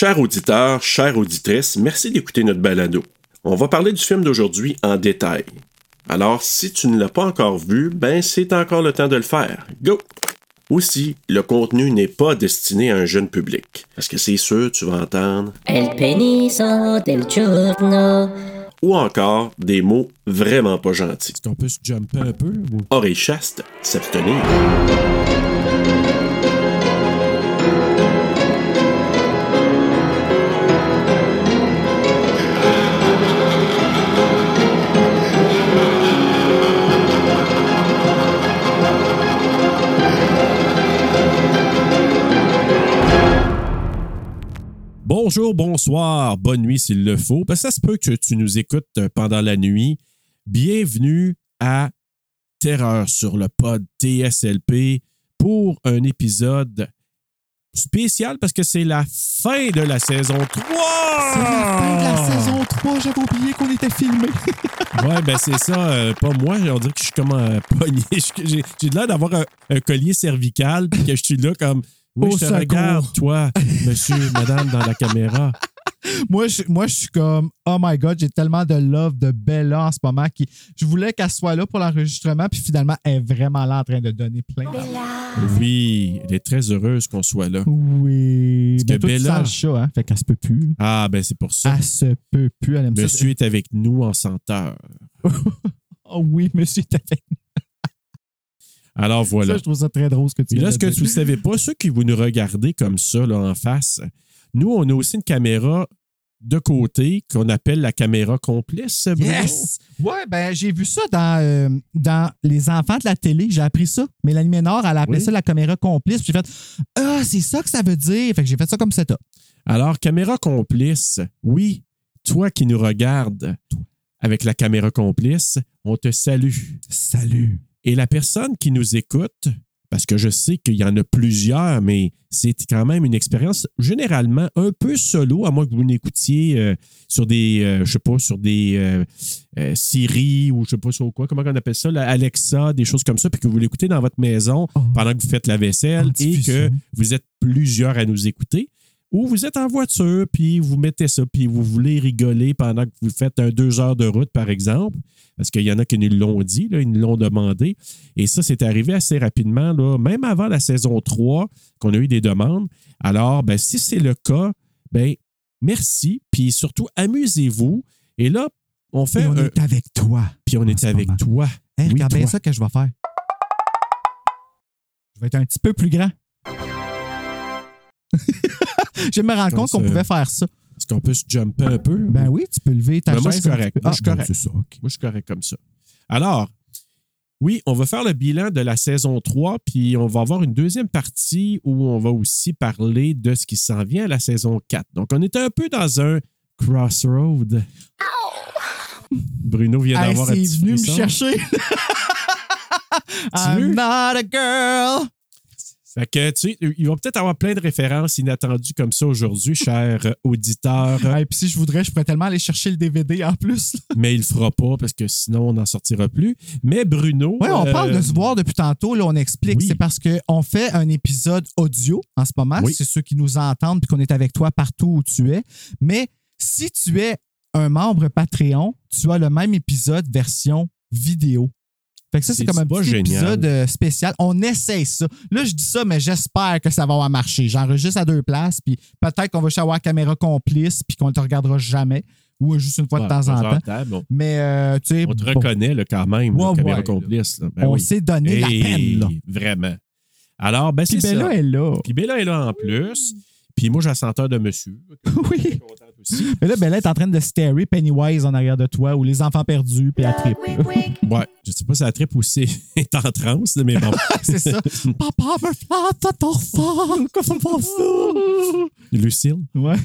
Chers auditeurs, chères auditrices, merci d'écouter notre balado. On va parler du film d'aujourd'hui en détail. Alors, si tu ne l'as pas encore vu, ben c'est encore le temps de le faire. Go! Aussi, le contenu n'est pas destiné à un jeune public. Parce que c'est sûr, tu vas entendre? El peniso del giorno. Ou encore des mots vraiment pas gentils. Est-ce qu'on peut se jumper un peu? Ou... Oreille chaste, s'abstenir. Bonjour, bonsoir, bonne nuit s'il le faut. Parce que ça se peut que tu nous écoutes euh, pendant la nuit. Bienvenue à Terreur sur le pod TSLP pour un épisode spécial parce que c'est la fin de la saison 3. C'est la fin de la saison 3, j'avais oublié qu'on était filmé. Ouais, ben c'est ça. euh, pas moi, on dirait que je suis comme un pogné. Je- J'ai j'ai l'air d'avoir un, un collier cervical puis que je suis là comme. Oui, Au je te secours. regarde, toi, monsieur, madame, dans la caméra. moi, je, moi, je suis comme, oh my God, j'ai tellement de love de Bella en ce moment. Qui, je voulais qu'elle soit là pour l'enregistrement, puis finalement, elle est vraiment là en train de donner plein. Oui, elle est très heureuse qu'on soit là. Oui. Parce que toi, Bella- le chat, hein? Fait qu'elle se peut plus. Ah, ben c'est pour ça. Elle se peut plus. Elle aime ça. Monsieur est avec nous en senteur. Oh oui, monsieur est avec Alors voilà. Ça, je trouve ça très drôle ce que tu viens là, ce que vous ne savez pas, ceux qui vous nous regardez comme ça là, en face, nous, on a aussi une caméra de côté qu'on appelle la caméra complice. Bruno. Yes! Ouais, ben j'ai vu ça dans, euh, dans Les enfants de la télé. J'ai appris ça. Mélanie Ménard, elle a appelé Oui. ça la caméra complice. Puis j'ai fait Ah, c'est ça que ça veut dire. Fait que j'ai fait ça comme setup. Alors, caméra complice, oui, toi qui nous regardes avec la caméra complice, on te salue. Salut. Et la personne qui nous écoute, parce que je sais qu'il y en a plusieurs, mais c'est quand même une expérience généralement un peu solo, à moins que vous n'écoutiez euh, sur des, euh, je sais pas, sur des euh, euh, Siri ou je sais pas sur quoi, comment on appelle ça, Alexa, des choses comme ça, puis que vous l'écoutez dans votre maison Oh. pendant que vous faites la vaisselle et que vous êtes plusieurs à nous écouter. Ou vous êtes en voiture, puis vous mettez ça, puis vous voulez rigoler pendant que vous faites un deux heures de route, par exemple, parce qu'il y en a qui nous l'ont dit, là, ils nous l'ont demandé. Et ça, c'est arrivé assez rapidement, là, même avant la saison 3, qu'on a eu des demandes. Alors, ben, si c'est le cas, ben, merci, puis surtout, amusez-vous. Et là, on fait Et on un- est avec toi. Puis on est avec moment. toi. Hey, Oui, regarde bien ça que je vais faire. Je vais être un petit peu plus grand. je me rends compte qu'on pouvait faire ça. Est-ce qu'on peut se jumper un peu? Ben oui, tu peux lever ta Ben, moi, chaise. je suis un correct. petit peu. Moi, je suis Ah, correct. ça. Moi, je suis correct comme ça. Alors, oui, on va faire le bilan de la saison 3, puis on va avoir une deuxième partie où on va aussi parler de ce qui s'en vient à la saison 4. Donc, on est un peu dans un crossroad. Bruno vient Hey, d'avoir un petit venu me chercher. I'm not a girl. Fait que, tu sais, il va peut-être avoir plein de références inattendues comme ça aujourd'hui, chers auditeurs, Hey, puis si je voudrais, je pourrais tellement aller chercher le DVD en plus. mais il le fera pas parce que sinon, on n'en sortira plus. Mais Bruno... Oui, on euh, parle de se voir depuis tantôt. Là, on explique. oui. C'est parce qu'on fait un épisode audio en ce moment. Oui. C'est ceux qui nous entendent puis qu'on est avec toi partout où tu es. Mais si tu es un membre Patreon, tu as le même épisode version vidéo. Fait que ça, c'est comme un pas petit génial. épisode euh, spécial. On essaye ça. Là, je dis ça, mais j'espère que ça va marcher. J'enregistre à deux places, puis peut-être qu'on va juste avoir caméra complice, puis qu'on ne te regardera jamais, ou juste une fois de temps en temps. temps, bon. Mais, euh, tu sais, On te bon, reconnaît là, quand même, Ouais, caméra ouais, complice. là. Ben on oui. s'est donné la peine, là. Vraiment. Alors, ben, Puis c'est Bella ça. est là. Puis Bella est là en plus. Puis moi, j'ai la senteur de monsieur. Oui. Aussi. Mais là, Bella est en train de starer Pennywise en arrière de toi ou les enfants perdus, puis elle tripe. Ouais, je sais pas si la tripe ou si elle est en transe, mais bon. C'est ça. Papa me flatte à ton qu'on fait ça? Lucille. Ouais.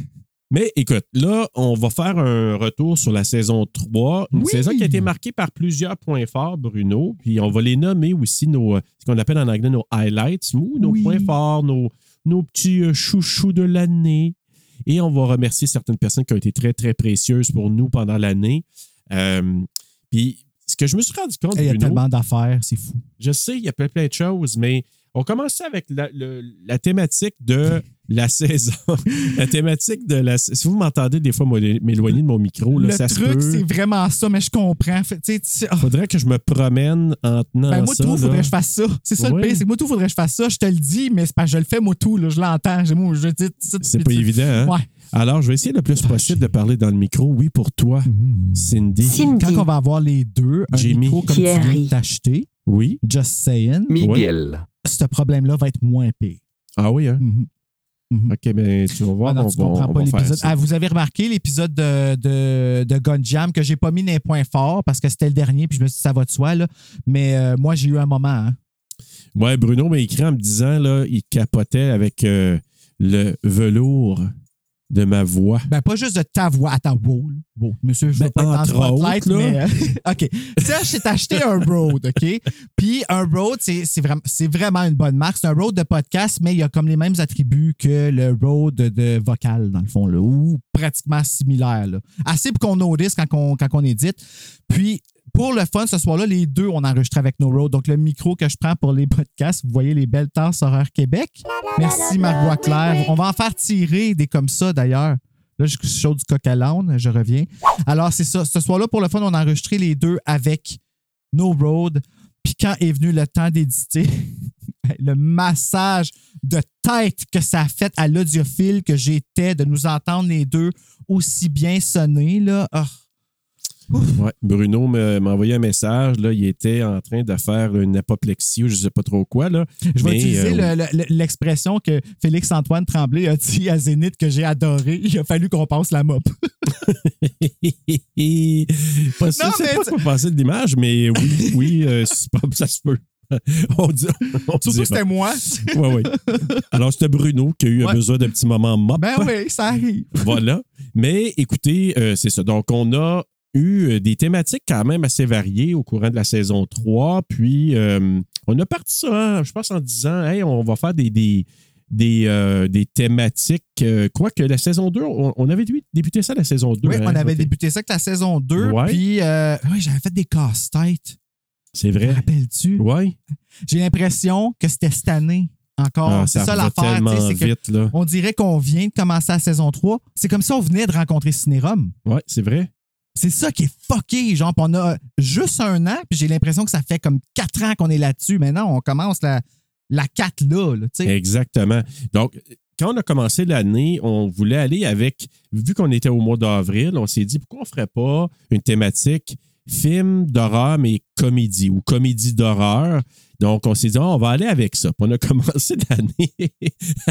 Mais écoute, là, on va faire un retour sur la saison 3. Une Oui. saison qui a été marquée par plusieurs points forts, Bruno. Puis on va les nommer aussi nos, ce qu'on appelle en anglais nos highlights, ou nos Oui. points forts, nos, nos petits euh, chouchous de l'année. Et on va remercier certaines personnes qui ont été très, très précieuses pour nous pendant l'année. Euh, puis ce que je me suis rendu compte, Il y a Bruno, tellement d'affaires, c'est fou. je sais, il y a plein, plein de choses, mais On commence avec la, le- la thématique de la saison. la thématique de la. Si vous m'entendez des fois moi, m'éloigner de mon micro, là, le ça se truc, peut. c'est vraiment ça, mais je comprends. Fait, ah, Faudrait que je me promène en tenant ben, moi, ça. tout, là. faudrait que je fasse ça. C'est ça Oui. le pire, c'est moi, tout, faudrait que je fasse ça. Je te le dis, mais c'est parce que je le fais, moi, tout. Là, je l'entends. Moi, je dis ça. C'est pas évident, hein? Ouais. Alors, je vais essayer le plus possible de parler dans le micro. Oui, pour toi, Cindy. Cindy. Quand on va avoir les deux, un Jimmy. micro comme tu viens t'acheter, Oui. just saying, Miguel. Ce problème-là va être moins pire. Ah oui, hein? Mhm. Mhm. OK, ben tu vas voir. Ah non, on tu comprends on pas l'épisode. Ah, vous avez remarqué l'épisode de, de, de Gun Jam que j'ai pas mis les points forts parce que c'était le dernier, puis je me suis dit ça va de soi. Là. Mais euh, moi, j'ai eu un moment. hein. Ouais, Bruno m'a écrit en me disant, là, il capotait avec euh, le velours de ma voix. Ben, pas juste de ta voix. Attends, wow. là. Wow. Monsieur, je Ben, vais pas être dans autres, là. mais. euh, OK. Ça, j'ai acheté un Rode, OK? Puis un Rode, c'est vraiment, vraiment une bonne marque. C'est un Rode de podcast, mais il y a comme les mêmes attributs que le Rode de, de vocal, dans le fond, là, ou pratiquement similaire. Là. Assez pour qu'on quand on, quand on édite. Puis, pour le fun, ce soir-là, les deux, on enregistre avec nos Rode. Donc, le micro que je prends pour les podcasts, vous voyez les belles tasses Horreur Québec. Merci, Marois Claire. On va en faire tirer des comme ça, d'ailleurs. Là, je suis chaud du coq à l'âne, je reviens. Alors, c'est ça. Ce soir-là, pour le fun, on a enregistré les deux avec No Road. Puis quand est venu le temps d'éditer, le massage de tête que ça a fait à l'audiophile que j'étais de nous entendre les deux aussi bien sonner, là. Ah. Ouais, Bruno m'a envoyé un message. Là, il était en train de faire une apoplexie ou je sais pas trop quoi. Là. Je vais Mais, utiliser euh, le- le- l'expression que Félix-Antoine Tremblay a dit à Zénith que j'ai adoré. Il a fallu qu'on passe la mop. pas Non, c'est mais pas quoi penser de l'image, mais oui, oui, euh, ça se peut. on dit, on Surtout que c'était moi. Ouais, ouais. Alors, c'était Bruno qui a eu Ouais. besoin d'un petit moment mop. Ben oui, ça arrive. Voilà. Mais écoutez, euh, c'est ça. Donc, on a eu euh, des thématiques quand même assez variées au courant de la saison 3. Puis, euh, on a parti ça, hein, je pense, en disant, hey, on va faire des, des, des, euh, des thématiques. euh, Quoique la saison 2, on, on avait débuté ça la saison 2. Oui, hein, on avait ok. débuté ça avec la saison 2. Ouais. Puis, oui, j'avais fait des casse-têtes. C'est vrai. rappelles-tu? Oui. J'ai l'impression que c'était cette année encore. Ah, c'est ça l'affaire. On dirait qu'on vient de commencer la saison 3. C'est comme si on venait de rencontrer Cinérum. Oui, c'est vrai. C'est ça qui est fucké. Genre, on a juste un an, puis j'ai l'impression que ça fait comme quatre ans qu'on est là-dessus. Maintenant, on commence la, la 4 là. là. Exactement. Donc, quand on a commencé l'année, on voulait aller avec, vu qu'on était au mois d'avril, on s'est dit pourquoi on ne ferait pas une thématique film d'horreur, mais comédie ou comédie d'horreur. Donc, on s'est dit, Ah, on va aller avec ça. Puis on a commencé l'année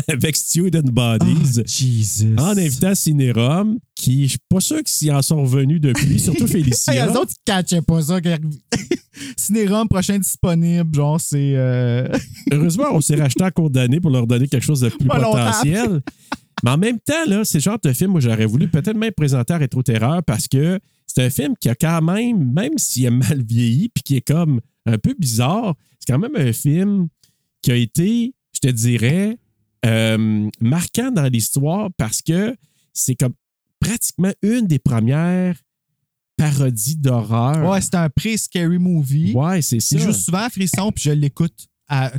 avec Student Bodies. Ah, Jesus. En invitant Cinérum, qui, je suis pas sûr s'ils en sont revenus depuis, surtout Hey, Félicia. eux autres, ils catchaient pas ça. Cinérum prochain disponible, genre, c'est. euh, Heureusement, on s'est racheté en cours d'année pour leur donner quelque chose de plus Pas potentiel. Mais en même temps, là, c'est le genre de film où j'aurais voulu peut-être même présenter à Rétro-Terreur parce que c'est un film qui a quand même, même s'il est mal vieilli puis qui est comme un peu bizarre, c'est quand même un film qui a été, je te dirais, euh, marquant dans l'histoire parce que c'est comme pratiquement une des premières parodies d'horreur. Ouais, c'est un pré-scary movie. Ouais, c'est ça. Il joue souvent à frisson, puis je l'écoute.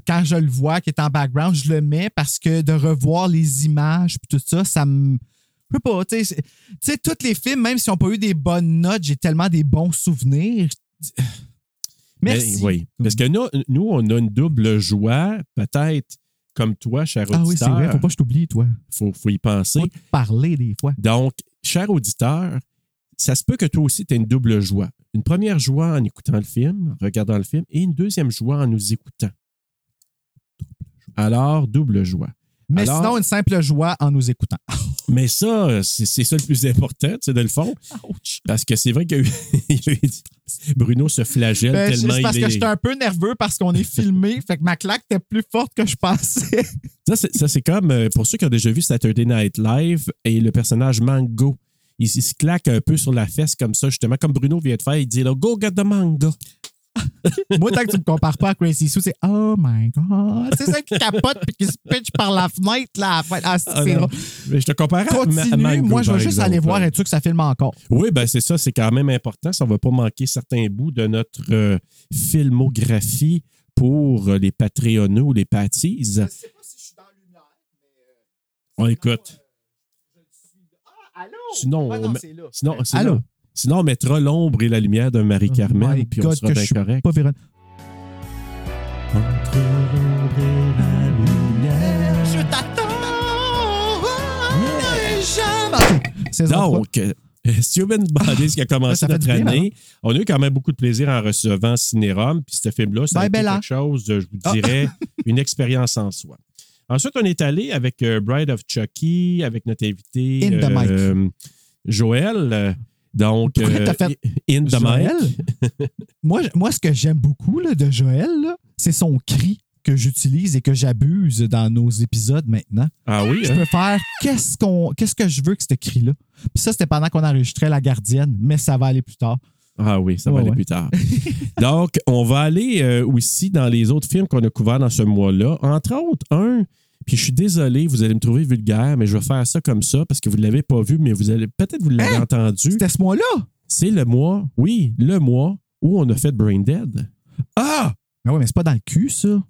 Quand je le vois qui est en background, je le mets parce que de revoir les images puis tout ça, ça me. Je sais pas, tu sais, c'est- tu sais, tous les films, même s'ils n'ont pas eu des bonnes notes, j'ai tellement des bons souvenirs. Merci. Oui. Parce que nous, nous, on a une double joie, peut-être comme toi, cher Ah oui, c'est auditeur. vrai, faut pas que je t'oublie, toi. faut, faut y penser. Faut te parler des fois. Donc, cher auditeur, ça se peut que toi aussi, tu aies une double joie. Une première joie en écoutant le film, en regardant le film, et une deuxième joie en nous écoutant. Alors, double joie. Mais Alors- sinon, une simple joie en nous écoutant. Mais ça, c'est c'est ça le plus important, sais, de le fond. Parce que c'est vrai que Bruno se flagelle Ben, tellement c'est parce il que est... j'étais un peu nerveux parce qu'on est filmé, fait que ma claque était plus forte que je pensais. Ça, c'est, c'est comme, euh, pour ceux qui ont déjà vu Saturday Night Live et le personnage Mango, il, il se claque un peu sur la fesse comme ça, justement, comme Bruno vient de faire, il dit là, Go get the mango. Moi, tant que tu me compares pas à Crazy Sue, c'est Oh my God. C'est ça qui capote puis qui se pitch par la fenêtre, là. Ah, c'est Ah, drôle. Mais je te compare à, Ma- à Continue. Mango. Moi, je vais juste exemple. aller voir, es-tu que ça filme encore? Oui, ben c'est ça, c'est quand même important. Ça ne va pas manquer certains bouts de notre euh, filmographie pour euh, les Patreonneux ou les Patties. sais pas si je suis dans lumière, mais. On écoute. Ah, allô? Sinon, Ah on non, met- là. Sinon, sinon, Allô? Sinon, on mettra l'ombre et la lumière d'un Oh Marie-Carmen, my puis on sera bien correct. Pas Véronique. Entre l'ombre et la lumière. Je t'attends. Trois. Donc, euh, Steuben Bodies qui a commencé notre bien, année. On a eu quand même beaucoup de plaisir en recevant Cinérum. Puis ce film-là, ça a Bye, été Bella. quelque chose, de, je vous Ah. dirais, une expérience en soi. Ensuite, on est allé avec euh, Bride of Chucky, avec notre invité In the mic. euh, Joël. Euh, Donc, t'as fait In the Joël? moi, moi, ce que j'aime beaucoup là, de Joël, c'est son cri que j'utilise et que j'abuse dans nos épisodes maintenant. Ah oui, Je hein? peux faire qu'est-ce qu'on qu'est-ce que je veux que ce cri-là. Puis ça, c'était pendant qu'on enregistrait La Gardienne, mais ça va aller plus tard. Ah oui, ça va Ouais, aller ouais. plus tard. Donc, on va aller euh, aussi dans les autres films qu'on a couverts dans ce mois-là. Entre autres, un, puis je suis désolé, vous allez me trouver vulgaire, mais je vais faire ça comme ça parce que vous ne l'avez pas vu, mais vous allez peut-être vous l'avez Hein? entendu. C'était ce mois-là? C'est le mois, oui, le mois où on a fait Brain Dead. Ah! Mais oui, mais c'est pas dans le cul, ça.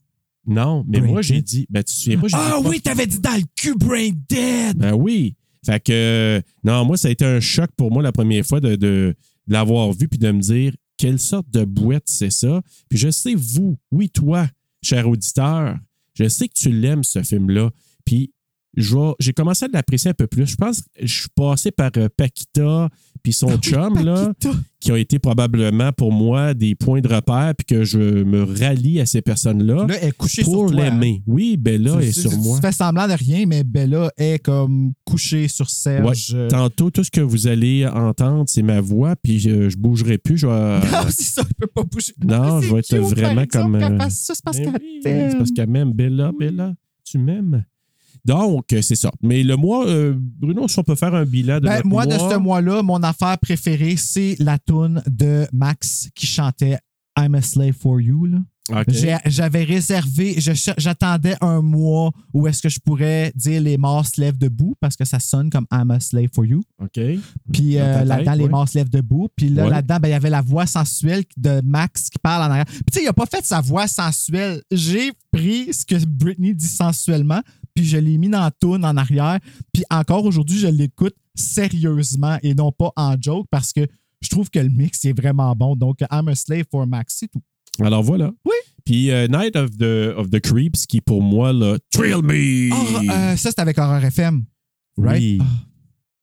Non, mais Brain moi, j'ai dit, ben, tu te souviens pas, j'ai Ah dit oui, t'avais dit dans le cul Brain Dead! Ben oui. Fait que, non, moi, ça a été un choc pour moi la première fois de, de l'avoir vu puis de me dire quelle sorte de boîte c'est ça? Puis je sais, vous, oui, toi, cher auditeur, je sais que tu l'aimes, ce film-là. Puis j'ai commencé à l'apprécier un peu plus. Je pense que je suis passé par euh, Paquita puis son chum, là, qui ont été probablement pour moi des points de repère puis que je me rallie à ces personnes-là Là, elle est couchée pour sur toi. hein? l'aimer. Oui, Bella Tu- est tu- sur tu moi. fais semblant de rien, mais Bella est comme couchée sur Serge. Ouais. Euh, Tantôt, tout ce que vous allez entendre, c'est ma voix, puis je, je bougerai plus. Je vais, Ah, c'est ça, elle peut pas bouger. Non, je vais être cute, vraiment exemple, comme, euh, ça, c'est parce qu'elle oui, t'aime. c'est parce qu'elle m'aime. Bella, Bella, tu m'aimes. Donc, euh, c'est ça. Mais le mois, euh, Bruno, si on peut faire un bilan de Ben, notre moi, mois. de ce mois-là, mon affaire préférée, c'est la toune de Max qui chantait I'm a slave for you. J'avais réservé, j'attendais un mois où est-ce que je pourrais dire les morts se lèvent debout parce que ça sonne comme I'm a slave for you. OK. Puis euh, là-dedans, les morts se lèvent debout. Puis là, Ouais. là-dedans, ben, il y avait la voix sensuelle de Max qui parle en arrière. Puis tu sais, il n'a pas fait sa voix sensuelle. J'ai pris ce que Britney dit sensuellement, puis je l'ai mis dans la toune en arrière. Puis encore aujourd'hui, je l'écoute sérieusement et non pas en joke parce que je trouve que le mix est vraiment bon. Donc, I'm a slave for Max, c'est tout. Alors voilà. Oui. Puis euh, Night of the, of the Creeps, qui pour moi, là, Thrill Me! Ah, euh, ça, c'est avec Horror FM. right? Oui. Ah.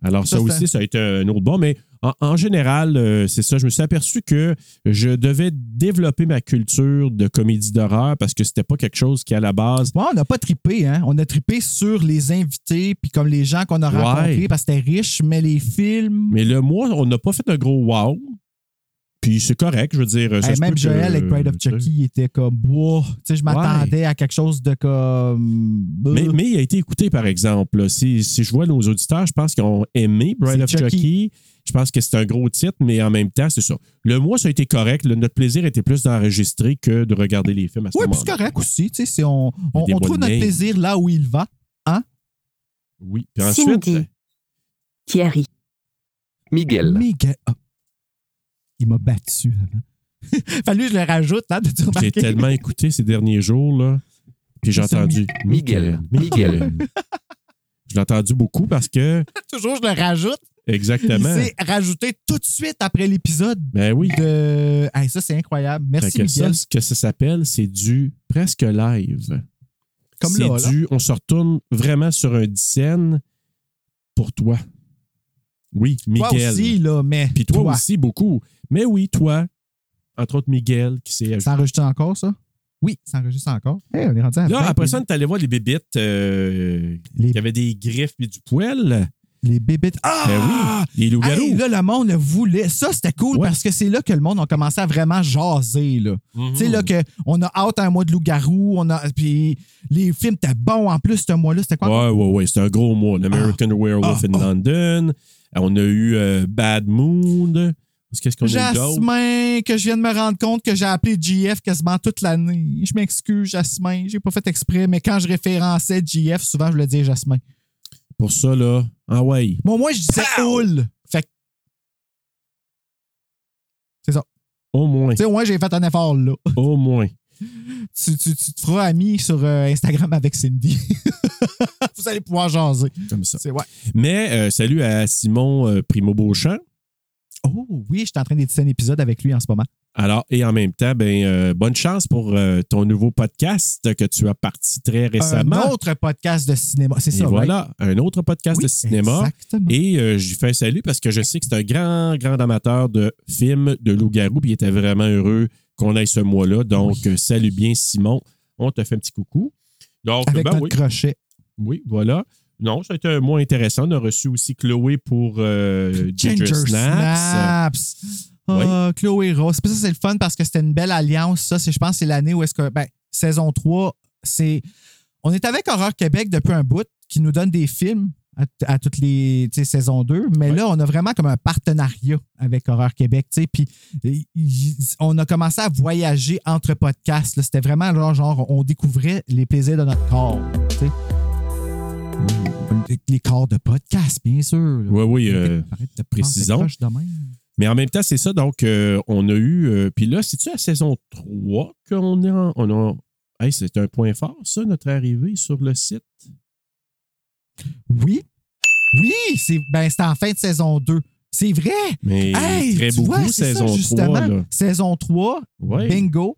Alors, ça, Ça, aussi, ça a été un autre bon, mais en, en général, euh, c'est ça. Je me suis aperçu que je devais développer ma culture de comédie d'horreur parce que c'était pas quelque chose qui, à la base, Ouais, on n'a pas trippé, hein? On a trippé sur les invités, puis comme les gens qu'on a Ouais. rencontrés, parce que c'était riche, mais les films. Mais le mois, on n'a pas fait un gros wow. Puis c'est correct, je veux dire. ça Hey, se même peut Joël que- avec Pride of. Chucky il était comme wow. Tu sais, je m'attendais à quelque chose de comme. Mais, euh, mais il a été écouté, par exemple. là. Si, si je vois nos auditeurs, je pense qu'ils ont aimé Bride C'est of Chucky. Chucky. Je pense que c'est un gros titre, mais en même temps, c'est ça. Le mois, ça a été correct. Le- notre plaisir était plus d'enregistrer que de regarder les films à ce Oui, puis moment-là. c'est correct aussi. Tu sais, on, on, des on trouve notre plaisir là où il va. Oui. Puis ensuite, Cindy. Thierry. Miguel. Miguel. Ah. Il m'a battu avant. Fallu que je le rajoute, là, de tu j'ai tellement écouté ces derniers jours, là. Puis j'ai C'est entendu Miguel. Miguel. je l'ai entendu beaucoup parce que, Toujours, je le rajoute. Il exactement. s'est rajouté tout de suite après l'épisode Ben oui. de. Hey, ça, c'est incroyable. Merci, que ça, Miguel. ce que ça s'appelle, c'est du presque live. Comme c'est là, là. du, on se retourne vraiment sur un scène pour toi. Oui, Toi Miguel. aussi, là, mais. Puis toi, aussi, beaucoup. Mais oui, toi, entre autres Miguel, qui s'est. Ça enregistre encore, ça? Oui, ça enregistre encore. Hey, on est rendu à Là, 20 après ça, est allé voir les bébites euh, Les- qui avaient des griffes et du poil. Les bébites. Ah! Ben oui, les loups-garous. Hey, là, le monde le voulait. Ça, c'était cool Ouais. parce que c'est là que le monde a commencé à vraiment jaser. Là. Mhm. Tu sais, là, que on a hâte un mois de loup-garou. On a, puis les films étaient bons en plus, ce mois-là. C'était quoi? Ouais, ouais, ouais. C'était un gros mois. L'American Werewolf Ah, in ah. London. On a eu euh, Bad Mood. Qu'est-ce qu'on a eu? Jasmin, que je viens de me rendre compte que j'ai appelé GF quasiment toute l'année. Je m'excuse, Jasmin. J'ai pas fait exprès, mais quand je référençais GF, souvent, je voulais dire Jasmin. Pour ça, là. Ah ouais. Bon, moi, je disais Oul. Fait que, Au moins. tu sais, au moins, j'ai fait un effort là. Au moins. tu, tu, tu te feras ami sur euh, Instagram avec Cindy. Vous allez pouvoir jaser. Comme ça. C'est ouais. Mais euh, salut à Simon euh, Primo Beauchamp. Oh oui, je suis en train d'éditer un épisode avec lui en ce moment. Alors, et en même temps, ben, euh, bonne chance pour euh, ton nouveau podcast que tu as parti très récemment. Un autre podcast de cinéma. C'est ça, voilà, un autre podcast de cinéma. Exactement. Et euh, je lui fais un salut parce que je sais que c'est un grand, grand amateur de films de loup-garou, puis il était vraiment heureux qu'on aille ce mois-là. Donc, Oui. salut bien, Simon. On te fait un petit coucou. Donc, avec ben notre oui, crochet. Oui, voilà. Non, ça a été un mois intéressant. On a reçu aussi Chloé pour euh, Ginger, Snaps. Snaps. Ah, Chloé Rose. Ça, c'est le fun parce que c'était une belle alliance. Ça, c'est, je pense que c'est l'année où est-ce que. Ben, saison 3, c'est. On est avec Horreur Québec depuis un bout qui nous donne des films à, à toutes les saisons 2. Mais Ouais. là, on a vraiment comme un partenariat avec Horreur Québec. tu sais. Puis on a commencé à voyager entre podcasts. C'était vraiment genre, genre, on découvrait les plaisirs de notre corps. Les corps de podcast, bien sûr. là. Oui, oui. euh, de précisons. mais en même temps, c'est ça. Donc, euh, on a eu. euh, puis là, c'est-tu à saison 3 qu'on est en. On a, Hey, c'est un point fort, ça, notre arrivée sur le site? Oui. Oui, c'est ben, en fin de saison 2. C'est vrai. Mais Hey, très beaucoup, vois, saison ça, 3. justement. Là. Saison 3, Ouais. bingo.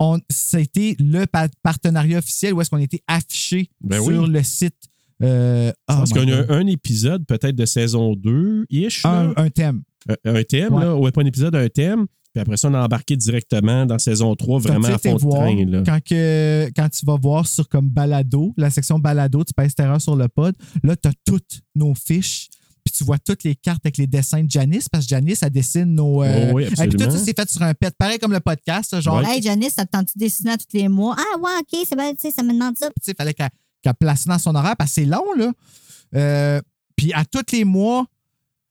On, c'était le pa- partenariat officiel où est-ce qu'on était affiché Ben sur oui. le site. Euh, oh Parce qu'on a un, épisode peut-être de saison 2-ish. un, un thème. Un, un thème, Ouais. là. Ouais, pas un épisode, un thème. Puis après ça, on a embarqué directement dans saison 3, vraiment à tu sais, fond de voir, train. Là. Quand, que- quand tu vas voir sur comme balado, la section balado, tu pèses terreur sur le pod, là, tu as toutes nos fiches. Puis tu vois toutes les cartes avec les dessins de Janice, parce que Janice, elle dessine nos. euh, Oh oui, et puis tout absolument. ça, c'est fait sur un pet. Pareil comme le podcast, genre, Ouais. Hey, Janice, ça te tente-tu de dessiner à tous les mois? Ah, ouais, OK, c'est bien, tu sais, ça me demande ça. il fallait qu'elle qu'elle place dans son horaire parce que c'est long, là. Euh, puis à tous les mois,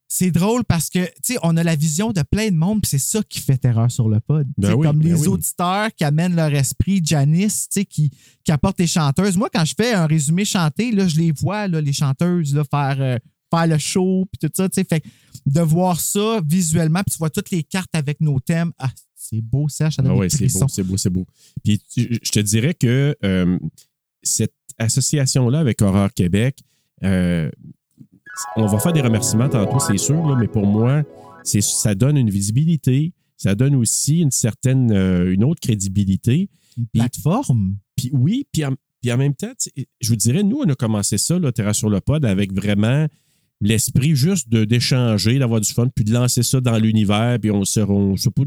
c'est drôle parce que, tu sais, on a la vision de plein de monde, puis c'est ça qui fait terreur sur le pod. Ben oui, comme ben les oui. auditeurs qui amènent leur esprit, Janice, tu sais, qui, qui apportent les chanteuses. Moi, quand je fais un résumé chanté, là, je les vois, là, les chanteuses, là, faire, euh, faire le show, puis tout ça, tu sais. Fait de voir ça visuellement, puis tu vois toutes les cartes avec nos thèmes. Ah, c'est beau, Serge, Ah ouais, c'est beau, c'est beau, c'est beau. Puis tu- je te dirais que euh, cette association-là avec Horreur Québec, euh, on va faire des remerciements tantôt, c'est sûr, là, mais pour moi, ça donne une visibilité, ça donne aussi une certaine, euh, une autre crédibilité. Une plateforme. Puis oui, puis en, puis en même temps, je vous dirais, nous, on a commencé ça, là, Terra sur le pod, avec vraiment l'esprit juste de, d'échanger, d'avoir du fun, puis de lancer ça dans l'univers, puis on ne sait pas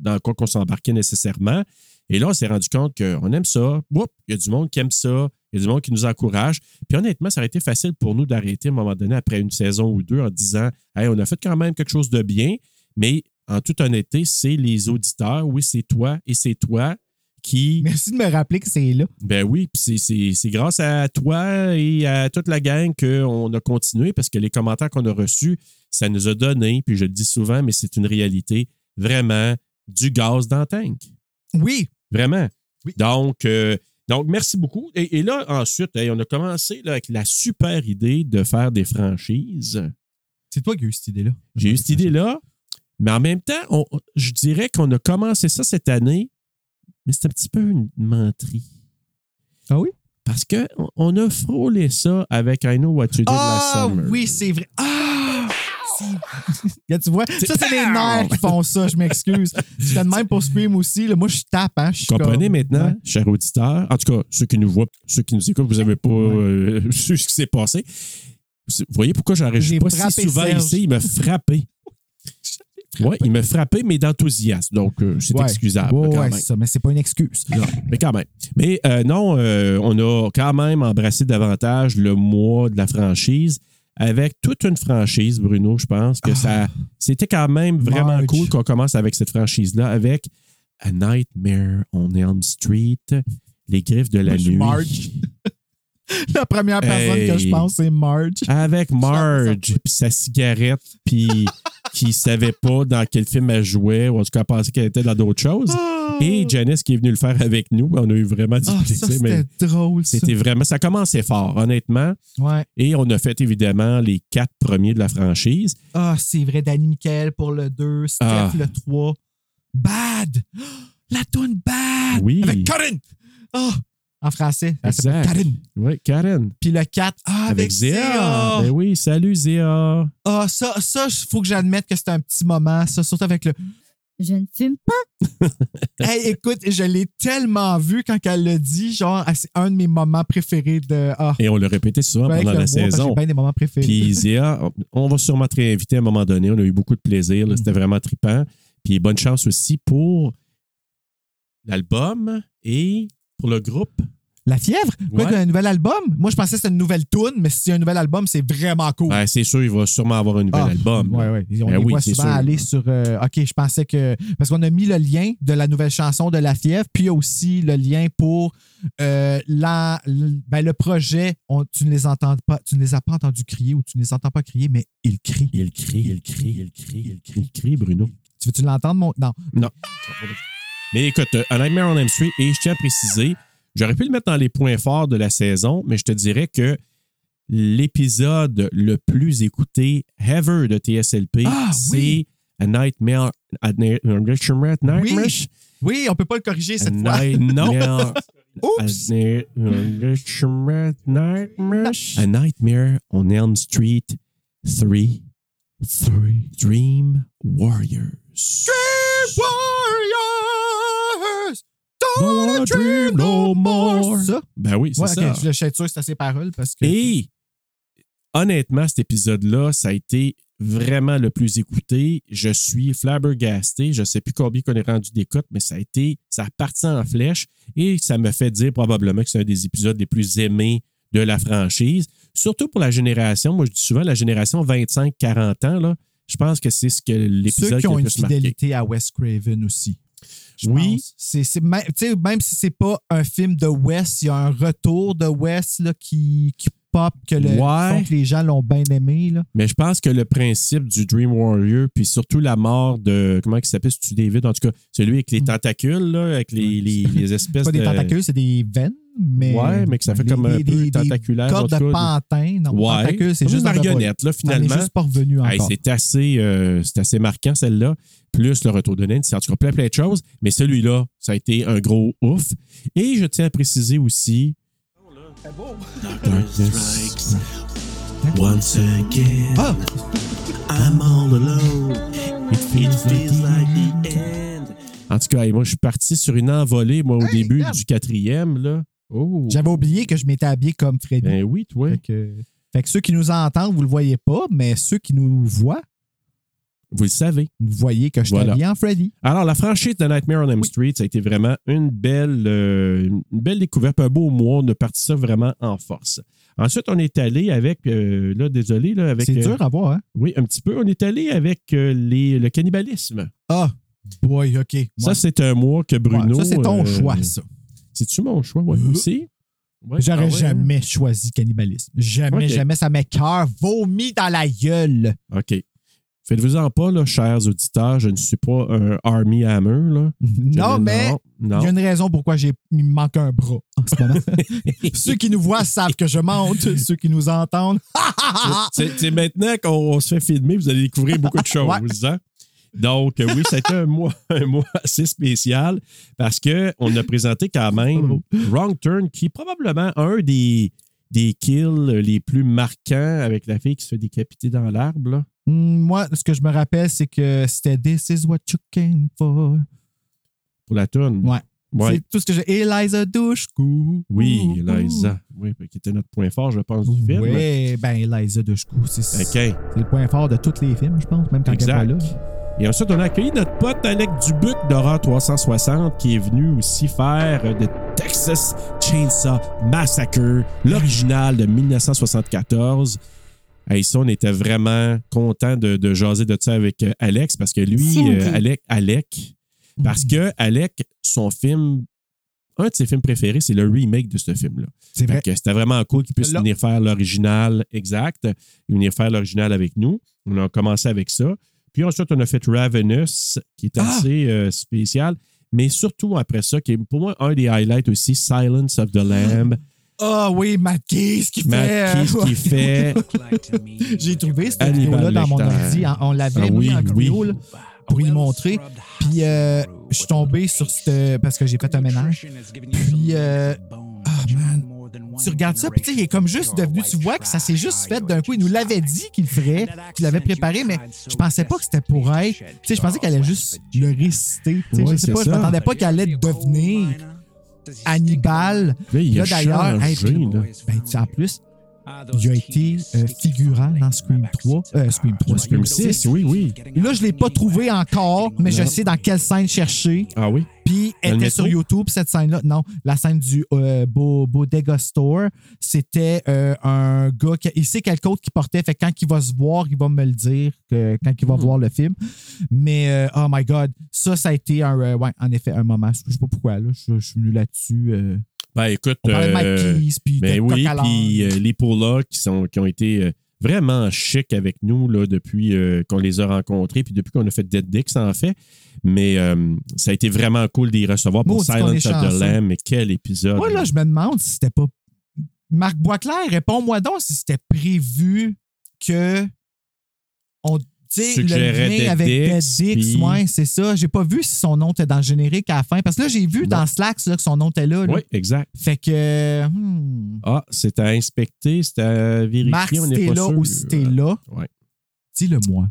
dans quoi qu'on s'embarquait nécessairement. Et là, on s'est rendu compte qu'on aime ça. Il y a du monde qui aime ça. Il y a du monde qui nous encourage. Puis honnêtement, ça aurait été facile pour nous d'arrêter à un moment donné, après une saison ou deux, en disant Hey, on a fait quand même quelque chose de bien, mais en toute honnêteté, c'est les auditeurs, oui, c'est toi et c'est toi qui. Merci de me rappeler que c'est là. Ben oui, puis c'est grâce à toi et à toute la gang qu'on a continué parce que les commentaires qu'on a reçus, ça nous a donné, puis je le dis souvent, mais c'est une réalité, vraiment du gaz dans le tank. Oui, Vraiment. Oui. Donc, euh, donc, merci beaucoup. Et, et là, ensuite, hey, on a commencé là, avec la super idée de faire des franchises. c'est toi qui as eu cette idée-là. J'ai eu cette idée-là, mais en même temps, on- je dirais qu'on a commencé ça cette année, mais c'est un petit peu une menterie. Ah oui? Parce qu'on on a frôlé ça avec I Know What You Did Last Ah Summer. oui, c'est vrai. Ah! Tu vois, ça, c'est les nerfs qui font ça, je m'excuse. Je de même pour Scream aussi. là. Moi, je tape, hein. Je comprenez comme- maintenant, Ouais. chers auditeurs, en tout cas, ceux qui nous voient, ceux qui nous écoutent, vous n'avez pas euh, su ce qui s'est passé. Vous voyez pourquoi j'enregistre pas si souvent Serge. ici? Il m'a frappé. Oui, il m'a frappé, mais d'enthousiasme. Donc, euh, c'est Ouais. excusable c'est ça, mais c'est pas une excuse. Non, mais quand même. Mais euh, non, euh, on a quand même embrassé davantage le mois de la franchise avec toute une franchise, Bruno. Je pense que ça, c'était quand même vraiment cool qu'on commence avec cette franchise-là, avec A Nightmare on Elm Street, Les Griffes de la Nuit. Marge. La première personne Hey. que je pense, c'est Marge. Avec Marge, puis sa cigarette, puis qui savait pas dans quel film elle jouait, ou en tout cas, elle pensait qu'elle était dans d'autres choses. Et Janice qui est venue le faire avec nous. On a eu vraiment du Ah, plaisir, c'était drôle, ça. c'était vraiment. Ça commençait fort, honnêtement. Ouais. Et on a fait évidemment les quatre premiers de la franchise. Ah, c'est vrai, Danny Michael pour le 2, Steph Ah. le 3. Bad! La toune bad! Oui. Avec Karen! Oh! En français, elle s'appelle Exact. Karen. Oui, Karen. Puis le 4, ah, avec, Avec Zéa. Zéa. Ben oui, salut Zéa. Ah, ça, ça, faut que j'admette que c'était un petit moment, ça, surtout avec le. Je ne fume pas. Hey, écoute, je l'ai tellement vu quand elle l'a dit, genre, ah, c'est un de mes moments préférés de. Ah, Et on l'a répété souvent pendant le la saison. J'ai bien des moments préférés. Puis Zéa, on va sûrement te réinviter à un moment donné. On a eu beaucoup de plaisir. C'était vraiment trippant. Puis bonne chance aussi pour l'album et pour le groupe. La fièvre? Quoi, Ouais. un nouvel album? Moi, je pensais que c'était une nouvelle tune, mais si c'est un nouvel album, c'est vraiment cool. Ben, c'est sûr, il va sûrement avoir un nouvel Ah, album. Ouais, ouais. On Ben les oui, voit souvent sûr. aller sur. euh, OK, je pensais que. Parce qu'on a mis le lien de la nouvelle chanson de La Fièvre, puis aussi le lien pour euh, la, le, ben, le projet. On- tu ne les entends pas, tu ne les as pas entendus crier ou tu ne les entends pas crier, mais ils crient. Il crie, il crie, il crie, il crie, il crie, Bruno. Tu veux-tu l'entendre, mon. Non. Non. Mais écoute, A Nightmare on M Street, et je tiens à préciser, j'aurais pu le mettre dans les points forts de la saison, mais je te dirais que l'épisode le plus écouté ever de TSLP, Ah, c'est oui. A Nightmare. A Ni- Nightmare. Nightmare. Oui, on peut pas le corriger A cette fois. Nightmare. Oups! A Nightmare. A Nightmare on Elm Street 3. Dream Warriors. Warriors! Don't wanna dream no more. Ça? Ben oui, c'est Ouais, ça. je suis sûr que c'est ses paroles parce que. Et honnêtement, cet épisode-là, ça a été vraiment le plus écouté. Je suis flabbergasté. Je ne sais plus combien qu'on est rendu d'écoute, mais ça a été, ça a parti en flèche et ça me fait dire probablement que c'est un des épisodes les plus aimés de la franchise. Surtout pour la génération, moi je dis souvent la génération 25-40 ans, là, je pense que c'est ce que Ceux l'épisode qui qui a ont le une marqué. fidélité à Wes Craven aussi. Je Oui. C'est, même, tu si c'est pas un film de Wes, il y a un retour de Wes là, qui, qui pop, que, le, Ouais. que les gens l'ont bien aimé. Là. Mais je pense que le principe du Dream Warrior, puis surtout la mort de. Comment il s'appelle, c'est-tu David? En tout cas, celui avec les tentacules, là, avec les, les, les espèces. Pas de. des tentacules, c'est des veines? Mais, Ouais, mais que ça fait des- comme un des- peu des- tentaculaire, tout de cas. pantin. Non, Ouais. c'est juste une marionnette, là, finalement. n'est juste pas revenu Hey, encore. c'est assez, euh, c'est assez marquant, celle-là. Plus le retour de Nancy. En tout cas, plein, plein de choses. Mais celui-là, ça a été un gros ouf. Et je tiens à préciser aussi. Darkness Once again, Ah! I'm all alone. It feels, like the end. En tout cas, moi, je suis parti sur une envolée, moi, au début du quatrième, là. Oh. J'avais oublié que je m'étais habillé comme Freddy. Ben oui, toi. Fait, que, fait que ceux qui nous entendent, vous le voyez pas, mais ceux qui nous voient, Vous le savez. vous voyez que je suis Voilà. habillé en Freddy. Alors, la franchise de Nightmare on M Street, ça a été vraiment une belle, euh, une belle découverte, un beau mois. On a parti ça vraiment en force. Ensuite, on est allé avec, euh, là, désolé, là, avec. C'est euh, dur à voir, hein? Oui, un petit peu. On est allé avec euh, les, le cannibalisme. Ah, boy, OK. Ça, c'est un mois que Bruno. Ouais, ça, c'est ton euh, choix, ça. C'est-tu mon choix, oui, Euh. aussi? Ouais, J'aurais ah ouais, jamais choisi cannibalisme. Jamais, jamais. Ça m'écœure. Vomi dans la gueule. hein? OK. Faites-vous-en pas, là, chers auditeurs. Je ne suis pas un Army Hammer, là. Non, mais il y a une raison pourquoi il me manque un bras en ce moment. Ceux qui nous voient savent que je monte. Ceux qui nous entendent. C'est maintenant qu'on se fait filmer, vous allez découvrir beaucoup de choses. Ouais. hein? Donc, oui, été un mois, un mois assez spécial parce qu'on a présenté quand même Wrong Turn, qui est probablement un des, des kills les plus marquants avec la fille qui se fait décapiter dans l'arbre. Hmm, Moi, ce que je me rappelle, c'est que c'était This is what you came for. Pour la toune. Ouais. Ouais. C'est tout ce que j'ai. Eliza Dushku. Oui, Eliza. Oui, qui était notre point fort, je pense, du film. Oui, ben Eliza Dushku, c'est OK. c'est le point fort de tous les films, je pense, même quand elle Exact. est pas là. Et ensuite, on a accueilli notre pote Alec Dubuc d'Horreur 360 qui est venu aussi faire de Texas Chainsaw Massacre, l'original de 1974. Et ça, on était vraiment content de, de jaser de ça avec euh, Alex parce que lui, euh. Alec, Alec, parce que Alec, son film, un de ses films préférés, c'est le remake de ce film-là. C'est vrai. C'était vraiment cool qu'il puisse venir faire l'original exact, venir faire l'original avec nous. On a commencé avec ça. Puis ensuite, on a fait Ravenous, qui est Ah! assez euh, spécial. Mais surtout après ça, qui est pour moi un des highlights aussi, Silence of the Lamb. Ah oui, Matt Keys qui fait. Matt Keys euh, qui fait. J'ai trouvé cette vidéo-là dans mon ordi. On- On l'avait Ah mis oui, en vidéo pour y montrer. Puis euh, je suis tombé sur ce. Parce que j'ai fait un ménage. Puis, euh, ah, man. Tu regardes ça, puis tu sais, il est comme juste devenu. Tu vois que ça s'est juste fait d'un coup. Il nous l'avait dit qu'il le ferait, qu'il l'avait préparé, mais je pensais pas que c'était pour être. Tu sais, je pensais qu'elle allait juste le réciter. Ouais, je sais pas, je m'attendais pas qu'elle allait devenir Hannibal. Là, d'ailleurs, hey, ben, tu sais, en plus, il a été euh, figurant dans Scream 3. Euh, Scream 3, Scream 6, oui, oui. Là, je l'ai pas trouvé encore, mais je sais dans quelle scène chercher. Ah oui? Puis, elle était sur YouTube, cette scène-là. Non, la scène du euh, Bo- Bodega Store, c'était euh, un gars qui il sait quel code qu'il portait. Fait que quand il va se voir, il va me le dire que, quand il va Hmm. voir le film. Mais, euh, oh my God, ça, ça a été un, ouais, en effet, un moment. Je sais pas pourquoi, là. Je, je suis venu là-dessus. Ben écoute, on parlait de euh, Mike Keys, puis ben oui, puis euh, les Paula qui, sont, qui ont été euh, vraiment chics avec nous là, depuis euh, qu'on les a rencontrés, puis depuis qu'on a fait Dead Dicks, en fait. Mais euh, ça a été vraiment cool d'y recevoir pour Silence of the. Lamb. Mais quel épisode! Moi, là, je me demande si c'était pas. Marc Boisclair, réponds-moi donc si c'était prévu que. On, sais, le lien avec puis- ouais, c'est ça. J'ai pas vu si son nom était dans le générique à la fin. Parce que là, j'ai vu dans Slacks là, que son nom était là. là. Oui, exact. Fait que. hmm, Ah, c'est à inspecter, c'est à vérifier. Marc, on si t'es là sûr. ou si t'es là, Ouais. dis-le-moi.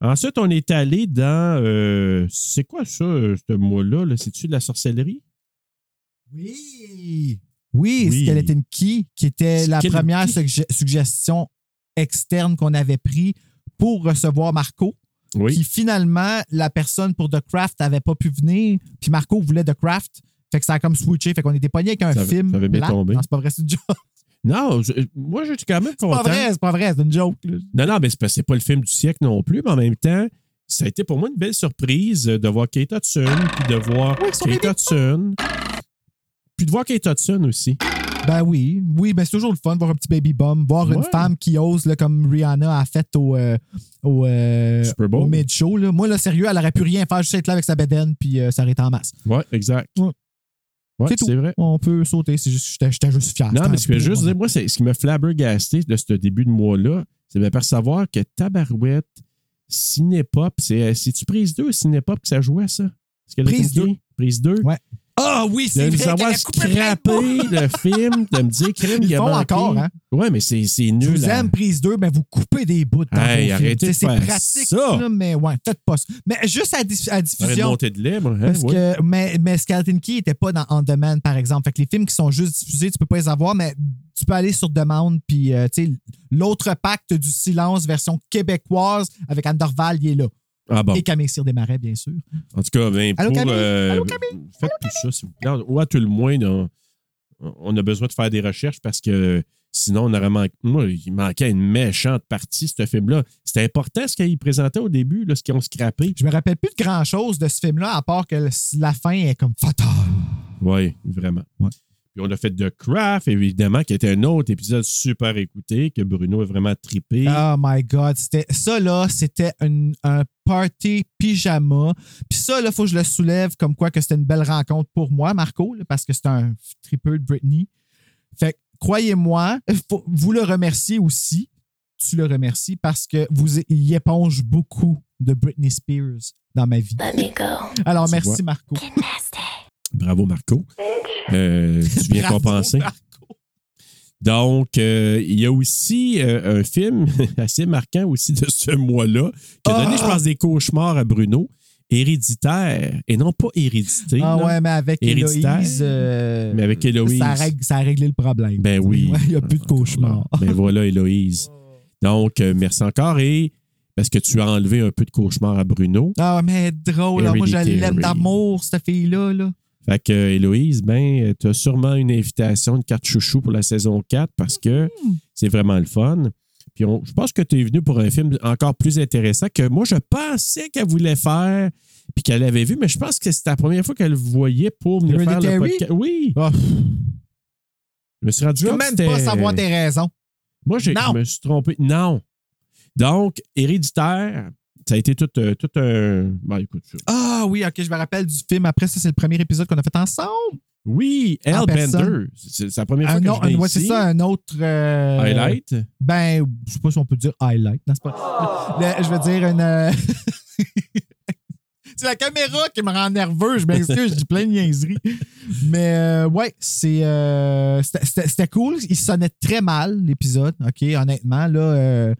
Ensuite, on est allé dans. euh, c'est quoi ça, euh, ce mois-là? -là, C'est-tu de la sorcellerie? Oui! Oui, Oui. Skeleton Key, qui? Était la première sugge- suggestion externe qu'on avait pris pour recevoir Marco. Oui. Puis finalement, la personne pour The Craft n'avait pas pu venir. Puis Marco voulait The Craft. Fait que ça a comme switché. Fait qu'on était pogné avec un Ça film. ça avait bien tombé. Non, c'est pas vrai, c'est une joke. Non, je- moi, je suis quand même C'est content. pas vrai, c'est pas vrai, c'est une joke. là. Non, non, mais c'est pas, c'est pas le film du siècle non plus, mais en même temps, ça a été pour moi une belle surprise de voir Kate Hudson, puis de voir Oui, Kate. Hudson, puis de voir Kate Hudson aussi. Ben oui, oui, ben c'est toujours le fun de voir un petit baby bum, voir une femme qui ose, là, comme Rihanna a fait au, euh, au, euh, au mid-show. là. Moi, là, sérieux, elle aurait pu rien faire, juste être là avec sa bedaine, puis euh, aurait été en masse. Ouais, exact. Ouais. Ouais, C'est vrai. On peut sauter, c'est juste que j'étais- juste fier. Non, mais ce que je veux juste dire, moi, c'est ce qui m'a flabbergasté de ce début de mois-là, c'est de m'apercevoir que Tabarouette, Cinépop, c'est, c'est-tu prise 2 ou Cinépop que ça jouait, ça? Prise technique- Prise 2. Ouais. Ah oui, De c'est nous vrai avoir qu'elle a coupé plein de mots. scrappé le film, de me dire, crime, il a font manqué. encore, hein? Ouais, mais c'est, nul. vous aime, prise 2, mais vous coupez des bouts dans Hey, vos arrêtez C'est faire pratique, ça. là, mais ouais, faites pas ça. Mais juste à, diffusion. monter de moi. hein, Parce ouais. que, mais, mais Skeleton Key n'était pas dans On Demand, par exemple. Fait que les films qui sont juste diffusés, tu peux pas les avoir, mais tu peux aller sur demande. Puis, euh, tu sais, l'autre pacte du silence, version québécoise, avec Anne Dorval, il est là. Ah bon. Et Camille Cyr Desmarais, bien sûr. En tout cas, ben, Allô, pour, Camille? euh, Allô, Camille? faites tout ça, s'il vous plaît. Ou à tout le moins, on, on a besoin de faire des recherches parce que sinon, on aurait manqué. Moi, il manquait une méchante partie, ce film-là. C'était important ce qu'il présentait au début, là, ce qu'ils ont scrappé. Je me rappelle plus de grand-chose de ce film-là, à part que la fin est comme fatale. Oui, vraiment. Ouais. Puis on a fait The Craft, évidemment, qui était un autre épisode super écouté, que Bruno a vraiment trippé. Oh my God. C'était, ça, là, c'était une- un party pyjama. Puis ça, là, faut que je le soulève comme quoi que c'était une belle rencontre pour moi, Marco, là, parce que c'est un tripeux de Britney. Fait que, croyez-moi, faut- vous le remerciez aussi. Tu le remercies parce que vous y éponge beaucoup de Britney Spears dans ma vie. Alors, Tu merci, vois. Marco. Bravo, Marco. Euh, tu viens Bravo, compenser. Marco. Donc, euh, il y a aussi euh, un film assez marquant aussi de ce mois-là qui a donné, Ah! je pense, des cauchemars à Bruno. Héréditaire, et non pas hérédité. Ah ouais, mais avec. Héloïse. Mais avec Héloïse. Ça a, règle- ça a réglé le problème. Ben oui. Il n'y a plus de cauchemar. Ben voilà, Héloïse. Donc, merci encore. Et parce que tu as enlevé un peu de cauchemar à Bruno. Ah, mais drôle. Moi, je l'aime d'amour, cette fille-là. Là. Fait que, euh, Héloïse, ben, tu as sûrement une invitation, une carte chouchou pour la saison 4 parce que Hmm. c'est vraiment le fun. Puis on- je pense que tu es venu pour un film encore plus intéressant que moi, je pensais qu'elle voulait faire puis qu'elle avait vu, mais je pense que c'était la première fois qu'elle le voyait pour venir faire le podcast. Oui, Ah, je me suis rendu compte même pas savoir tes raisons. Moi, je me suis trompé. Non. Donc, Héréditaire, ça a été tout, euh, tout un... Bon, écoute. Ah oui, ok, je me rappelle du film. Après, ça, c'est le premier épisode qu'on a fait ensemble. Oui, En personne. C'est la première fois Un que autre- je viens ouais, c'est ça, un autre. euh, Highlight? Ben, je sais pas si on peut dire highlight. Non, pas? le- je veux dire une. euh, C'est la caméra qui me rend nerveux. Je m'excuse, je dis plein de niaiseries. Mais euh, ouais, c'est euh, c'était cool. Il sonnait très mal, l'épisode. OK, honnêtement, là.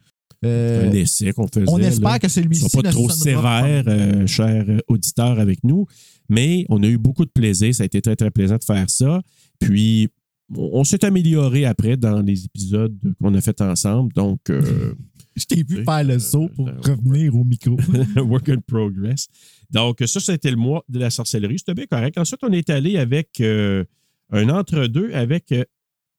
Euh, euh, un essai qu'on faisait. on espère là. que celui-ci sont pas ne trop sévères, pas. euh, chers auditeurs, avec nous. Mais on a eu beaucoup de plaisir. Ça a été très, très plaisant de faire ça. Puis, on s'est amélioré après dans les épisodes qu'on a fait ensemble. Donc, euh, Je t'ai vu faire le saut pour euh, revenir au micro. work in progress. Donc, ça, c'était le mois de la sorcellerie. C'était bien correct. Ensuite, on est allé avec euh, un entre-deux avec euh,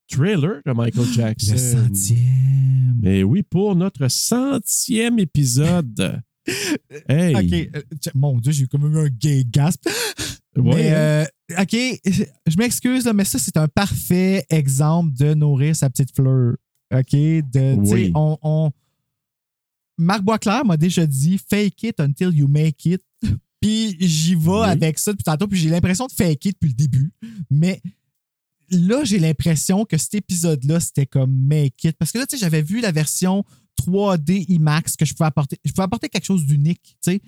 Thriller de Michael Jackson. Le centième. Mais oui, pour notre centième épisode. hey! OK. euh, mon Dieu, j'ai eu comme eu un gay gasp. Ouais, mais, hein? euh, OK, je m'excuse, là, mais ça, c'est un parfait exemple de nourrir sa petite fleur. OK? De, Oui. on, on- Marc Boisclair m'a déjà dit fake it until you make it. Puis j'y vais Oui. avec ça depuis tantôt, puis j'ai l'impression de fake it depuis le début. Mais là, j'ai l'impression que cet épisode-là, c'était comme make it. Parce que là, tu sais, j'avais vu la version 3D IMAX que je pouvais apporter. Je pouvais apporter quelque chose d'unique, tu sais.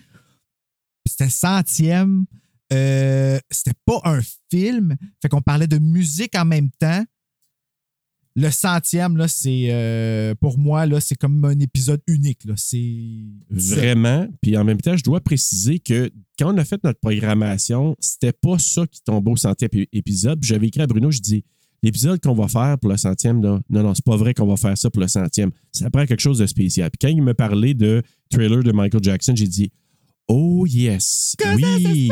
C'était centième. Euh, c'était pas un film. Fait qu'on parlait de musique en même temps. Le centième, là, c'est euh, pour moi, là, c'est comme un épisode unique. Là. C'est. Vraiment. Puis en même temps, je dois préciser que quand on a fait notre programmation, c'était pas ça qui tombait au centième ép- épisode. Puis J'avais écrit à Bruno, je dis l'épisode qu'on va faire pour le centième, là, non, non, c'est pas vrai qu'on va faire ça pour le centième. Ça prend quelque chose de spécial. Puis quand il me parlait de trailer de Michael Jackson, j'ai dit Oh yes, oui.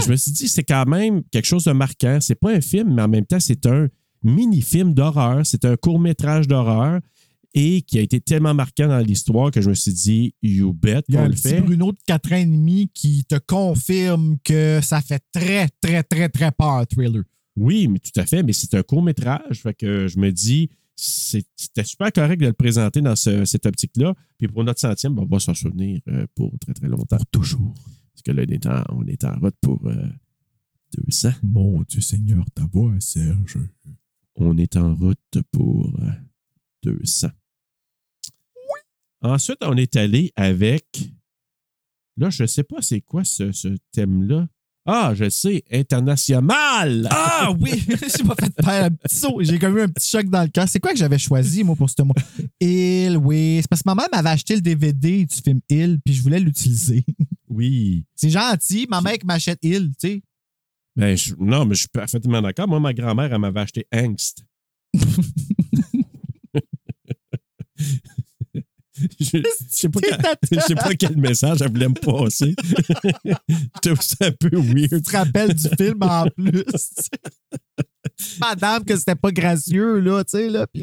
Je me suis dit, c'est quand même quelque chose de marquant. C'est pas un film, mais en même temps, c'est un mini-film d'horreur. C'est un court-métrage d'horreur et qui a été tellement marquant dans l'histoire que je me suis dit, you bet Il y a qu'on un le fait. Bruno de 4 ans et demi qui te confirme que ça fait très, très, très, très peur, Thriller. Oui, mais tout à fait, mais c'est un court-métrage. Fait que je me dis, c'était super correct de le présenter dans ce- cette optique-là. Puis pour notre centième, ben, on va s'en souvenir euh, pour très, très longtemps. toujours. Parce que là, on est en, on est en route pour euh, 200. Mon Dieu Seigneur, ta voix, Serge. On est en route pour euh, 200. Ensuite, on est allé avec. Là, je ne sais pas c'est quoi ce, ce thème-là. Ah, je sais, international! Ah oui! J'ai pas fait faire un petit saut. J'ai comme eu un petit choc dans le cœur. C'est quoi que j'avais choisi, moi, pour ce mois? Il, oui. C'est parce que ma mère m'avait acheté le DVD du film Il, puis je voulais l'utiliser. Oui. C'est gentil, ma mère m'achète Il, tu sais. Ben, je- non, mais je suis parfaitement d'accord. Moi, ma grand-mère, elle m'avait acheté Angst. je, je sais pas, quel- je sais pas quel message elle voulait me passer. J'étais aussi un peu weird. Tu te rappelles du film en plus? Madame, que c'était pas gracieux, là, tu sais, là. Puis!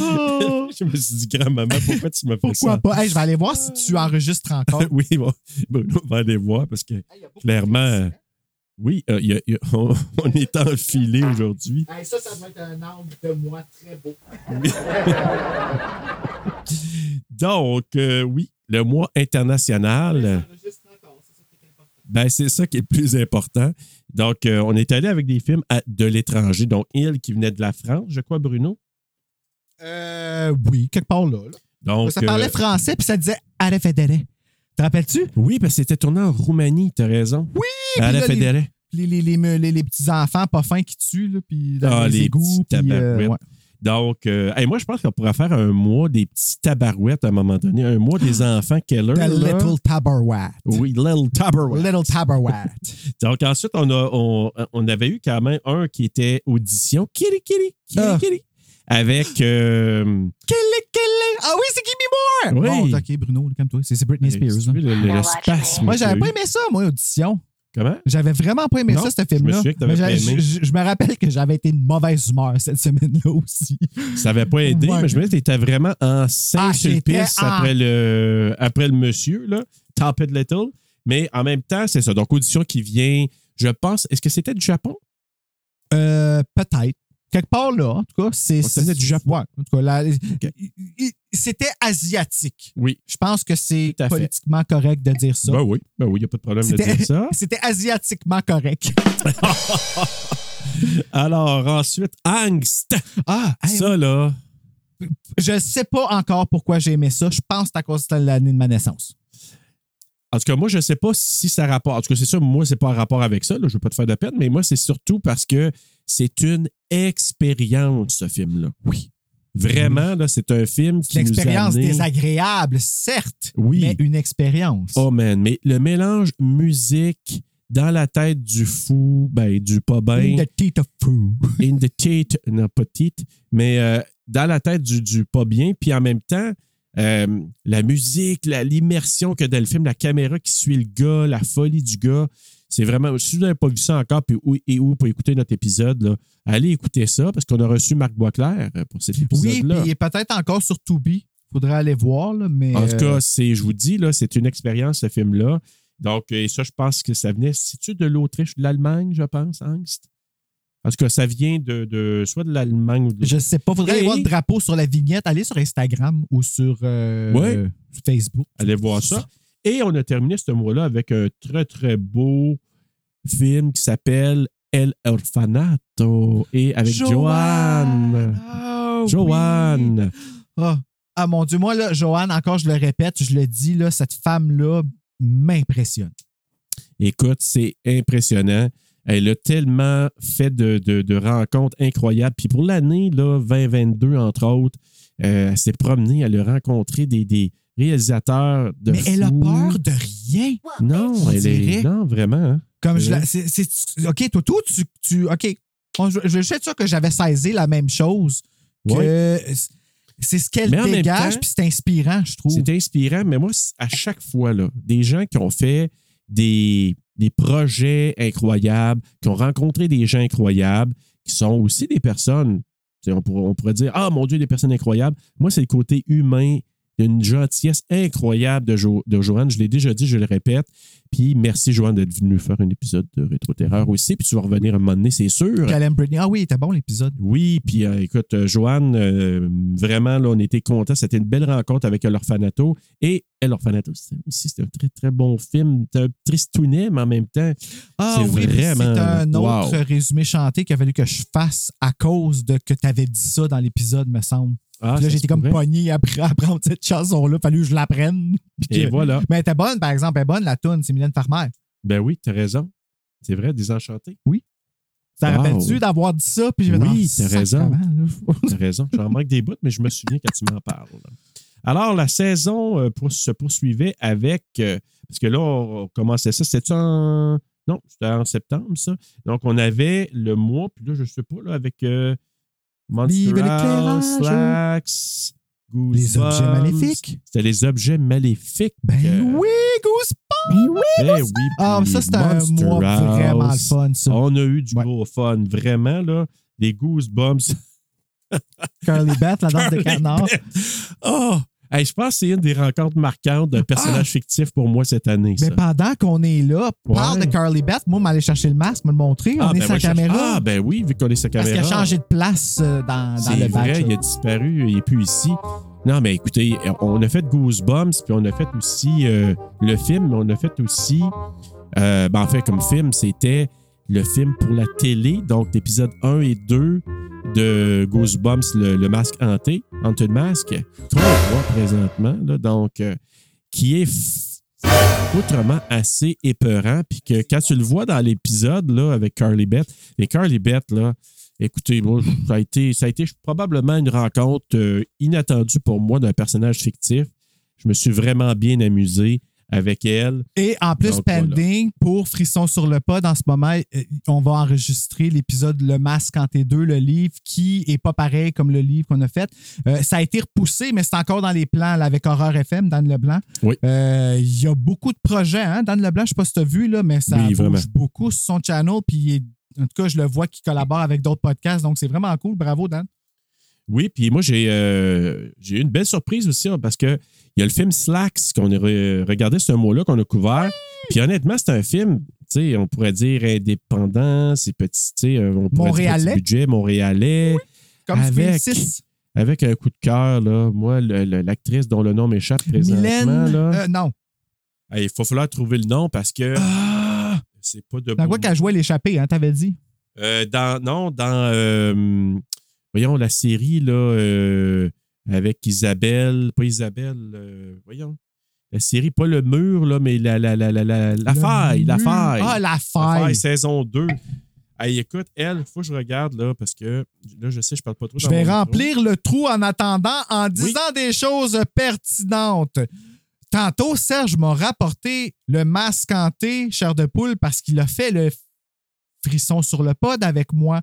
Oh! Je me suis dit, grand-maman, pourquoi tu me fais Pourquoi ça? pas? Hey, je vais aller voir si tu enregistres encore. oui, bon, Bruno va aller voir parce que clairement, euh, oui, euh, il y a- il y a- on, on est enfilé aujourd'hui. Hey, ça, ça doit être un angle de moi très beau. Donc, euh, oui, le mois international. Ben, c'est ça qui est le plus important. Donc, euh, on est allé avec des films à- de l'étranger. Donc, Il qui venait de la France, je crois, Bruno? Euh, oui, quelque part là. là. Donc, ça parlait euh, français, puis ça disait Arefedere. Te rappelles-tu? oui, parce que c'était tourné en Roumanie, tu as raison. Oui! À la les- Fédérée. les, les, les, petits enfants pas fins qui tuent, là, puis dans Ah, les, égouts. puis, euh, ouais. Donc, euh, hey, moi, je pense qu'on pourrait faire un mois des petits tabarouettes à un moment donné. Un mois des enfants Keller. The. Little Tabarouette. Oui, Little Tabarouette. Little Tabarouette. Donc, ensuite, on, a, on, on avait eu quand même un qui était audition. Kitty, kitty, kitty, Ah. Avec. euh, Kelly, Kelly. Ah oui, c'est Gimme More! Oui. Bon, OK, Bruno, calme-toi. C'est c'est Britney Spears. tu là. vois, le, le- le spasme. Moi, j'avais pas aimé ça, moi, audition. Comment? J'avais vraiment pas aimé Non, ça, ce film-là. je, je me rappelle que j'avais été de mauvaise humeur cette semaine-là aussi. Ça n'avait pas aidé, Ouais. mais je me disais que tu étais vraiment en Ah, Saint-Sulpice en- après, le, après le monsieur, là, Top It Little. Mais en même temps, c'est ça. Donc, audition qui vient, je pense, est-ce que c'était du Japon? Euh, Peut-être. Quelque part là, en tout cas, c'est. Venait du Japon. Ouais, en tout cas, c'était asiatique. Oui. Je pense que c'est politiquement correct de dire ça. Ben oui, ben oui, il n'y a pas de problème de C'était- dire ça. C'était asiatiquement correct. Alors, ensuite, Angst. Ah, hey, Ça, là, je sais pas encore pourquoi j'ai aimé ça. Je pense que c'est à cause de l'année de ma naissance. En tout cas, moi, je ne sais pas si ça rapporte. En tout cas, c'est ça, moi, c'est pas en rapport avec ça. Là, je ne veux pas te faire de peine, mais moi, c'est surtout parce que c'est une expérience, ce film-là. Oui. Vraiment, là, c'est un film qui Une nous a expérience amené- désagréable, certes, Oui. mais une expérience. Oh man, mais le mélange musique dans la tête du fou, ben, du pas bien, In the teeth of foo. in the tête, non pas tite, mais euh, dans la tête du, du pas bien, puis en même temps, euh, la musique, l'immersion que dans le film, la caméra qui suit le gars, la folie du gars, c'est vraiment. Si vous n'avez pas vu ça encore, puis où, et où pour écouter notre épisode, là, allez écouter ça, parce qu'on a reçu Marc Boisclair euh, pour cet Oui, épisode-là. il est peut-être encore sur Tubi. Faudrait aller voir, là, mais. En tout euh, cas, c'est, je vous dis, là, c'est une expérience, ce film-là. Donc, et ça, je pense que ça venait, c'est-tu de l'Autriche, de l'Allemagne, je pense, Angst? En tout cas, ça vient de, de soit de l'Allemagne ou de Je sais pas. Faudrait aller Et- voir le drapeau sur la vignette. Allez sur Instagram ou sur euh, euh, Facebook. Allez voir ça. Et on a terminé ce mois-là avec un très, très beau film qui s'appelle El Orfanato et avec Joanne. Oh, oui. Joanne. Ah. Ah, mon Dieu, moi, là, Joanne, encore, je le répète, je le dis, là, cette femme-là m'impressionne. Écoute, c'est impressionnant. Elle a tellement fait de, de- de rencontres incroyables. Puis pour l'année là, 2022, entre autres, euh, elle s'est promenée, elle a rencontré des, des réalisateurs de Mais elle a peur de rien. Non, On elle dirait. est. Non, vraiment. hein. Comme je Ouais. la- c'est- c'est- OK, Toto, tu. tu OK. Je, je suis sûr que j'avais saisi la même chose. Que Ouais. c'est ce qu'elle dégage, puis c'est inspirant, je trouve. C'est inspirant, mais moi, à chaque fois, là, des gens qui ont fait des, des projets incroyables, qui ont rencontré des gens incroyables, qui sont aussi des personnes, on pourrait, on pourrait dire, ah mon Dieu, des personnes incroyables. Moi, c'est le côté humain, il y a une gentillesse incroyable de, Jo- de Joanne. Je l'ai déjà dit, je le répète. Puis merci, Joanne, d'être venue faire un épisode de Rétro-Terreur aussi. Puis tu vas revenir un moment donné, c'est sûr. Callum Britney. Ah oui, était bon l'épisode. Oui, puis euh, écoute, euh, Joanne, euh, vraiment, là, on était contents. C'était une belle rencontre avec l'Orfanato. Et c'était aussi c'était un très, très bon film. C'était un tristounet, mais en même temps, Ah C'est oui, vraiment- c'est un autre wow. résumé chanté qu'il a fallu que je fasse à cause de que tu avais dit ça dans l'épisode, me semble. ah, Puis là, j'étais comme pogné à apprendre cette chanson-là. Fallu que je l'apprenne. Et que- voilà. Mais elle était bonne, par exemple. Elle est bonne, la toune. C'est Mylène Farmer. Ben oui, t'as raison. C'est vrai, Désenchanté. Ça Wow. rappelle-tu d'avoir dit ça? Puis je Oui, t'as raison. T'as raison. J'en manque des bouts, mais je me souviens quand tu m'en parles. là. Alors, la saison euh, pour- se poursuivait avec. euh, parce que là, on, commençait ça. C'était en. Non, c'était en septembre, ça. Donc, on avait le mois, puis là, je ne sais pas, là, avec euh, Monster. Slacks, Les objets Goosebumps. maléfiques. C'était les objets maléfiques. Ben Euh, oui, Goose. Ben oui. Ben oui. Ah, ça, c'était un mois vraiment fun, ça. On a eu du Ouais. gros fun, vraiment, là. Des Goosebumps. Curly Beth, la danse de canard. Oh! Hey, je pense que c'est une des rencontres marquantes d'un personnage fictif pour moi cette année. Ça. Mais pendant qu'on est là, parle Ouais. de Carly Beth. Moi, m'aller chercher le masque, me le montrer. Ah, on est ben sa oui, cherche- caméra. Ah, ben oui, vu qu'on est sa parce caméra. qu'il a changé de place euh, dans, dans le vrai, batch. il a disparu, il n'est plus ici. Non, mais écoutez, on a fait Goosebumps, puis on a fait aussi euh, le film, mais on a fait aussi, euh, ben, en fait, comme film, c'était le film pour la télé, donc l'épisode 1 et 2 de Goosebumps, le, masque hanté, Haunted Mask, qu'on voit présentement, là, donc, euh, qui est autrement assez épeurant, puis que quand tu le vois dans l'épisode, avec Carly Beth, et Carly Beth, là, Écoutez, moi, ça a été, ça a été probablement une rencontre euh, inattendue pour moi d'un personnage fictif. Je me suis vraiment bien amusé avec elle. Et en plus, Donc, pending, pour Frisson sur le pod, en ce moment, euh, on va enregistrer l'épisode Le Masque en T2, le livre, qui est pas pareil comme le livre qu'on a fait. Euh, ça a été repoussé, mais c'est encore dans les plans là, avec Horreur FM, Dan Leblanc. Oui. Euh, Il y a beaucoup de projets, hein? Dan Leblanc, je sais pas si tu as vu, là, mais ça Oui, bouge vraiment. beaucoup sur son channel. Puis en tout cas, je le vois qu'il collabore avec d'autres podcasts, donc c'est vraiment cool. Bravo, Dan. Oui, puis moi, j'ai euh, j'ai eu une belle surprise aussi hein, parce que il y a le film Slacks qu'on a re- regardé ce mois-là, qu'on a couvert. Puis honnêtement, c'est un film, tu sais, on pourrait dire indépendant, c'est petit, tu sais, euh, on pourrait dire Montréalais. petit budget, montréalais. Comme Avec-. Avec un coup de cœur, là, moi, l'actrice dont le nom m'échappe présentement, Mylène. là. euh, non. Il faut falloir trouver le nom parce que Ah! c'est pas de Dans quoi qu'elle jouait l'échappée, hein, t'avais dit? Euh, dans, non, dans, voyons, la série, là, euh, avec Isabelle, pas Isabelle, euh, voyons, la série, pas le mur, là, mais la, la, la, la, la, la Le faille, la faille. Ah, la La faille. faille, saison 2. Hey, écoute, elle, faut que je regarde, là, parce que là, je sais, je parle pas trop Je vais micro. remplir le trou en attendant en disant des choses pertinentes. Tantôt, Serge m'a rapporté le masque hanté, chair de poule, parce qu'il a fait le frisson sur le pod avec moi.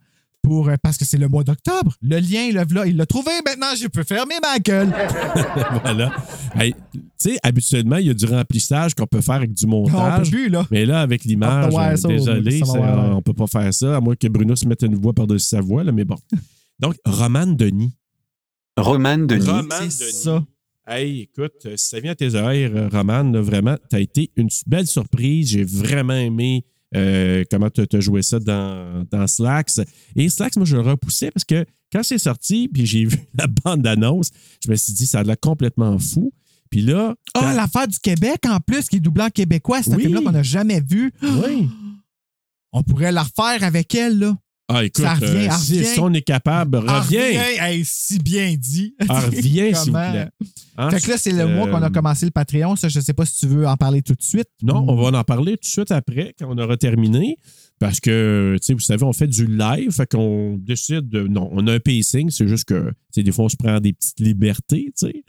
Pour, euh, parce que c'est le mois d'octobre. Le lien, il l'a là, il l'a trouvé. Maintenant, je peux fermer ma gueule. voilà. Hey, tu sais, habituellement, il y a du remplissage qu'on peut faire avec du On peut montage. plus, là. Mais là, avec l'image, Ah, ouais, euh, ça, désolé, ça on peut pas faire ça, à moins que Bruno se mette une voix par-dessus sa voix, là, mais bon. Donc, Romane Denis. Roman Denis. Romane c'est Denis. ça. Hey, écoute, euh, si ça vient à tes oreilles, euh, Romane, vraiment, t'as été une belle surprise. J'ai vraiment aimé euh, comment tu as joué ça dans, dans Slacks. Et Slacks, moi, je le repoussais parce que quand c'est sorti, puis j'ai vu la bande d'annonce, je me suis dit, ça a l'air complètement fou. Puis là, Ah, quand- l'affaire du Québec, en plus, qui est doublé en québécois. C'est un Oui. film-là qu'on n'a jamais vu. oui. On pourrait la refaire avec elle, là. Ah, écoute, Ça revient, euh, si, on est capable, Ah, reviens. Hey, si bien dit. Ah, reviens, s'il vous plaît. Fait que là, c'est le mois qu'on a Euh, commencé le Patreon. Ça, je sais pas si tu veux en parler tout de suite. Non, on va en parler tout de suite après, quand on aura terminé. Parce que, tu sais, vous savez, on fait du live, fait qu'on décide de. Non, on a un pacing, c'est juste que, tu sais, des fois, on se prend des petites libertés, tu sais.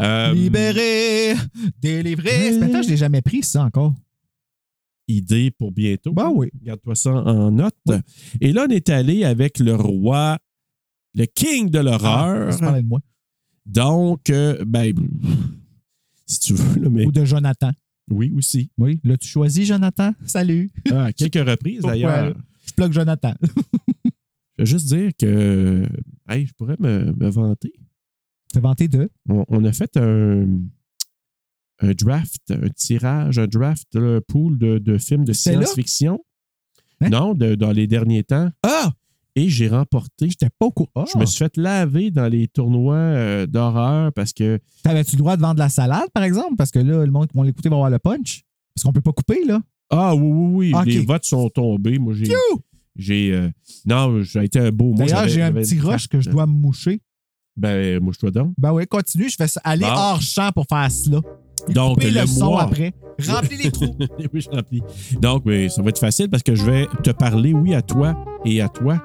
Euh, Libéré, délivré. Euh. Je l'ai jamais pris, ça encore. Idée pour bientôt. Ben oui. Garde-toi ça en note. Et là, on est allé avec le roi, le king de l'horreur. Ah, de moi. Donc, euh, ben, si tu veux, là, mais Ou de Jonathan. oui, aussi. Oui. L'as-tu choisi, Jonathan? Salut. Ah, à quelques reprises, d'ailleurs. Je plug Jonathan. Je veux juste dire que, hey, je pourrais me, me vanter. Vanté deux. On, on a fait un, un draft, un tirage, un draft, un pool de, de films de science-fiction. Hein? Non, de- dans les derniers temps. Ah! Et j'ai remporté. J'étais pas au courant. Je me suis fait laver dans les tournois euh, d'horreur parce que T'avais-tu le droit de vendre la salade, par exemple? Parce que là, le monde qui va l'écouter va avoir le punch. Parce qu'on peut pas couper, là. Ah oui, oui, oui, Ok. les votes sont tombés. Moi, j'ai. J'ai. euh, non, j'ai été un beau. D'ailleurs, j'ai un petit rush que je dois me moucher. Ben, dois donc. Ben oui, continue. Je vais aller Bon. hors champ pour faire cela. Donc, Couper le le son mois. après. Remplis les trous. oui, je remplis. Donc, oui, ça va être facile parce que je vais te parler, oui, à toi et à toi,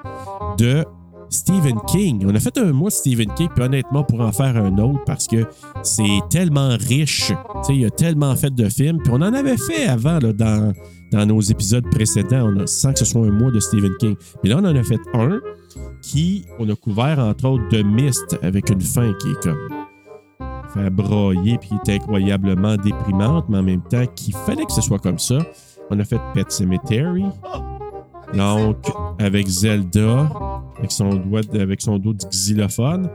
de Stephen King. On a fait un mois de Stephen King, puis honnêtement, pour en faire un autre parce que c'est tellement riche. Tu sais, il a tellement fait de films, puis on en avait fait avant là, dans, dans nos épisodes précédents, on a, sans que ce soit un mois de Stephen King. Mais là, on en a fait un qui, on a couvert entre autres de Mist avec une fin qui est comme faire broyer puis qui est incroyablement déprimante, mais en même temps qu'il fallait que ce soit comme ça. On a fait Pet Cemetery. Donc, avec Zelda, avec son, doigt, avec son dos de xylophone.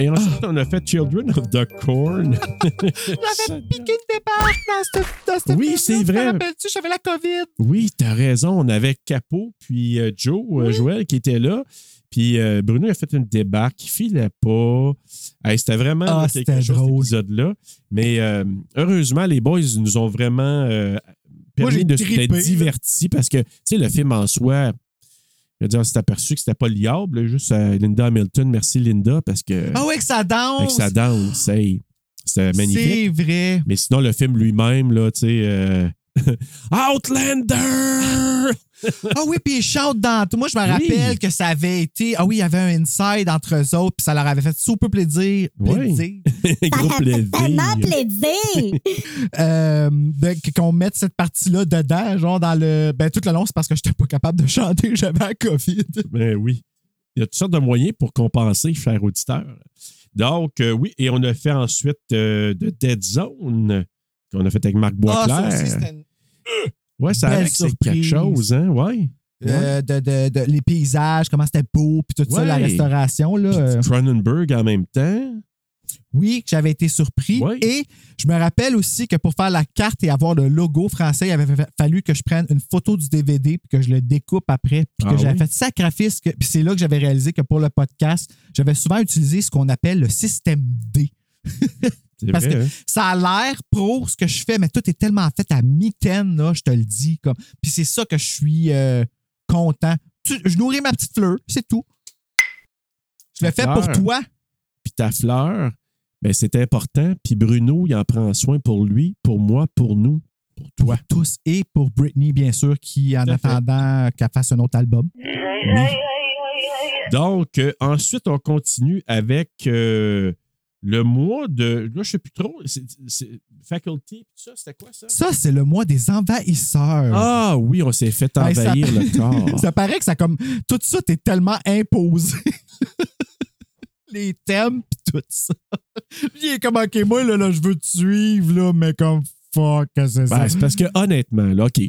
Et ensuite, on a fait Children of the Corn. J'avais piqué une débarque dans ce, dans Oui, c'est tu vrai. rappelles-tu? J'avais la COVID. Oui, t'as raison. On avait Capot puis euh, Joe, euh, Joël qui était là. Puis euh, Bruno a fait une débarque qui filait pas. Hey, c'était vraiment Ah, là, c'était quelque chose, drôle. cet épisode-là. Mais euh, heureusement, les boys nous ont vraiment euh, permis de d'être là. divertis parce que, tu sais, le film en soi, je veux dire, on s'est aperçu que c'était pas liable. là, juste euh, Linda Hamilton. Merci, Linda, parce que Ah ouais, que ça danse. avec sa danse, hey, c'était magnifique. C'est vrai. Mais sinon, le film lui-même, là, tu sais. Outlander! Ah oui, puis ils chantent dans tout. Moi, je me rappelle que ça avait été. Ah oui, il y avait un inside entre eux autres, puis ça leur avait fait super plaisir. Oui. plaisir. Gros plaisir. Tellement plaisir! Euh, de- qu'on mette cette partie-là dedans, genre dans le. Ben, tout le long, c'est parce que j'étais pas capable de chanter, j'avais la COVID. Ben oui. Il y a toutes sortes de moyens pour compenser, cher auditeur. Donc, euh, oui, et on a fait ensuite euh, de Dead Zone, qu'on a fait avec Marc Ah, ça Boisclair. aussi, ouais, ça avait que c'est quelque chose, hein, ouais. euh, de, de- de- les paysages, comment c'était beau, puis tout ça, Ouais. la restauration. Là, euh, Cronenberg en même temps. oui, que j'avais été surpris. Ouais. Et je me rappelle aussi que pour faire la carte et avoir le logo français, il avait fa- fallu que je prenne une photo du DVD puis que je le découpe après. Puis que Ah j'avais oui? fait sacrifice. que- Puis c'est là que j'avais réalisé que pour le podcast, j'avais souvent utilisé ce qu'on appelle le système D. Parce vrai, que hein? ça a l'air pro ce que je fais, mais tout est tellement fait à mitaine, là, je te le dis. Comme. Puis c'est ça que je suis euh, content. Tu- je nourris ma petite fleur, c'est tout. Je le Ta fais pour toi. Puis ta fleur, ben, c'est important. Puis Bruno, il en prend soin pour lui, pour moi, pour nous, pour toi. Pour tous et pour Britney, bien sûr, qui, en fait. attendant qu'elle fasse un autre album. Donc, euh, ensuite, on continue avec euh, le mois de. Là, je sais plus trop. c'est- c'est- faculty, tout ça, c'était quoi ça? Ça, c'est le mois des envahisseurs. Ah oui, on s'est fait ça- envahir le corps. Ça paraît que ça comme. Tout ça, t'es tellement imposé. Les thèmes pis tout ça. Il est comme, OK, moi, là, là, je veux te suivre, là, mais comme, fuck, c'est? Ça. Ben, c'est parce que honnêtement, là, OK.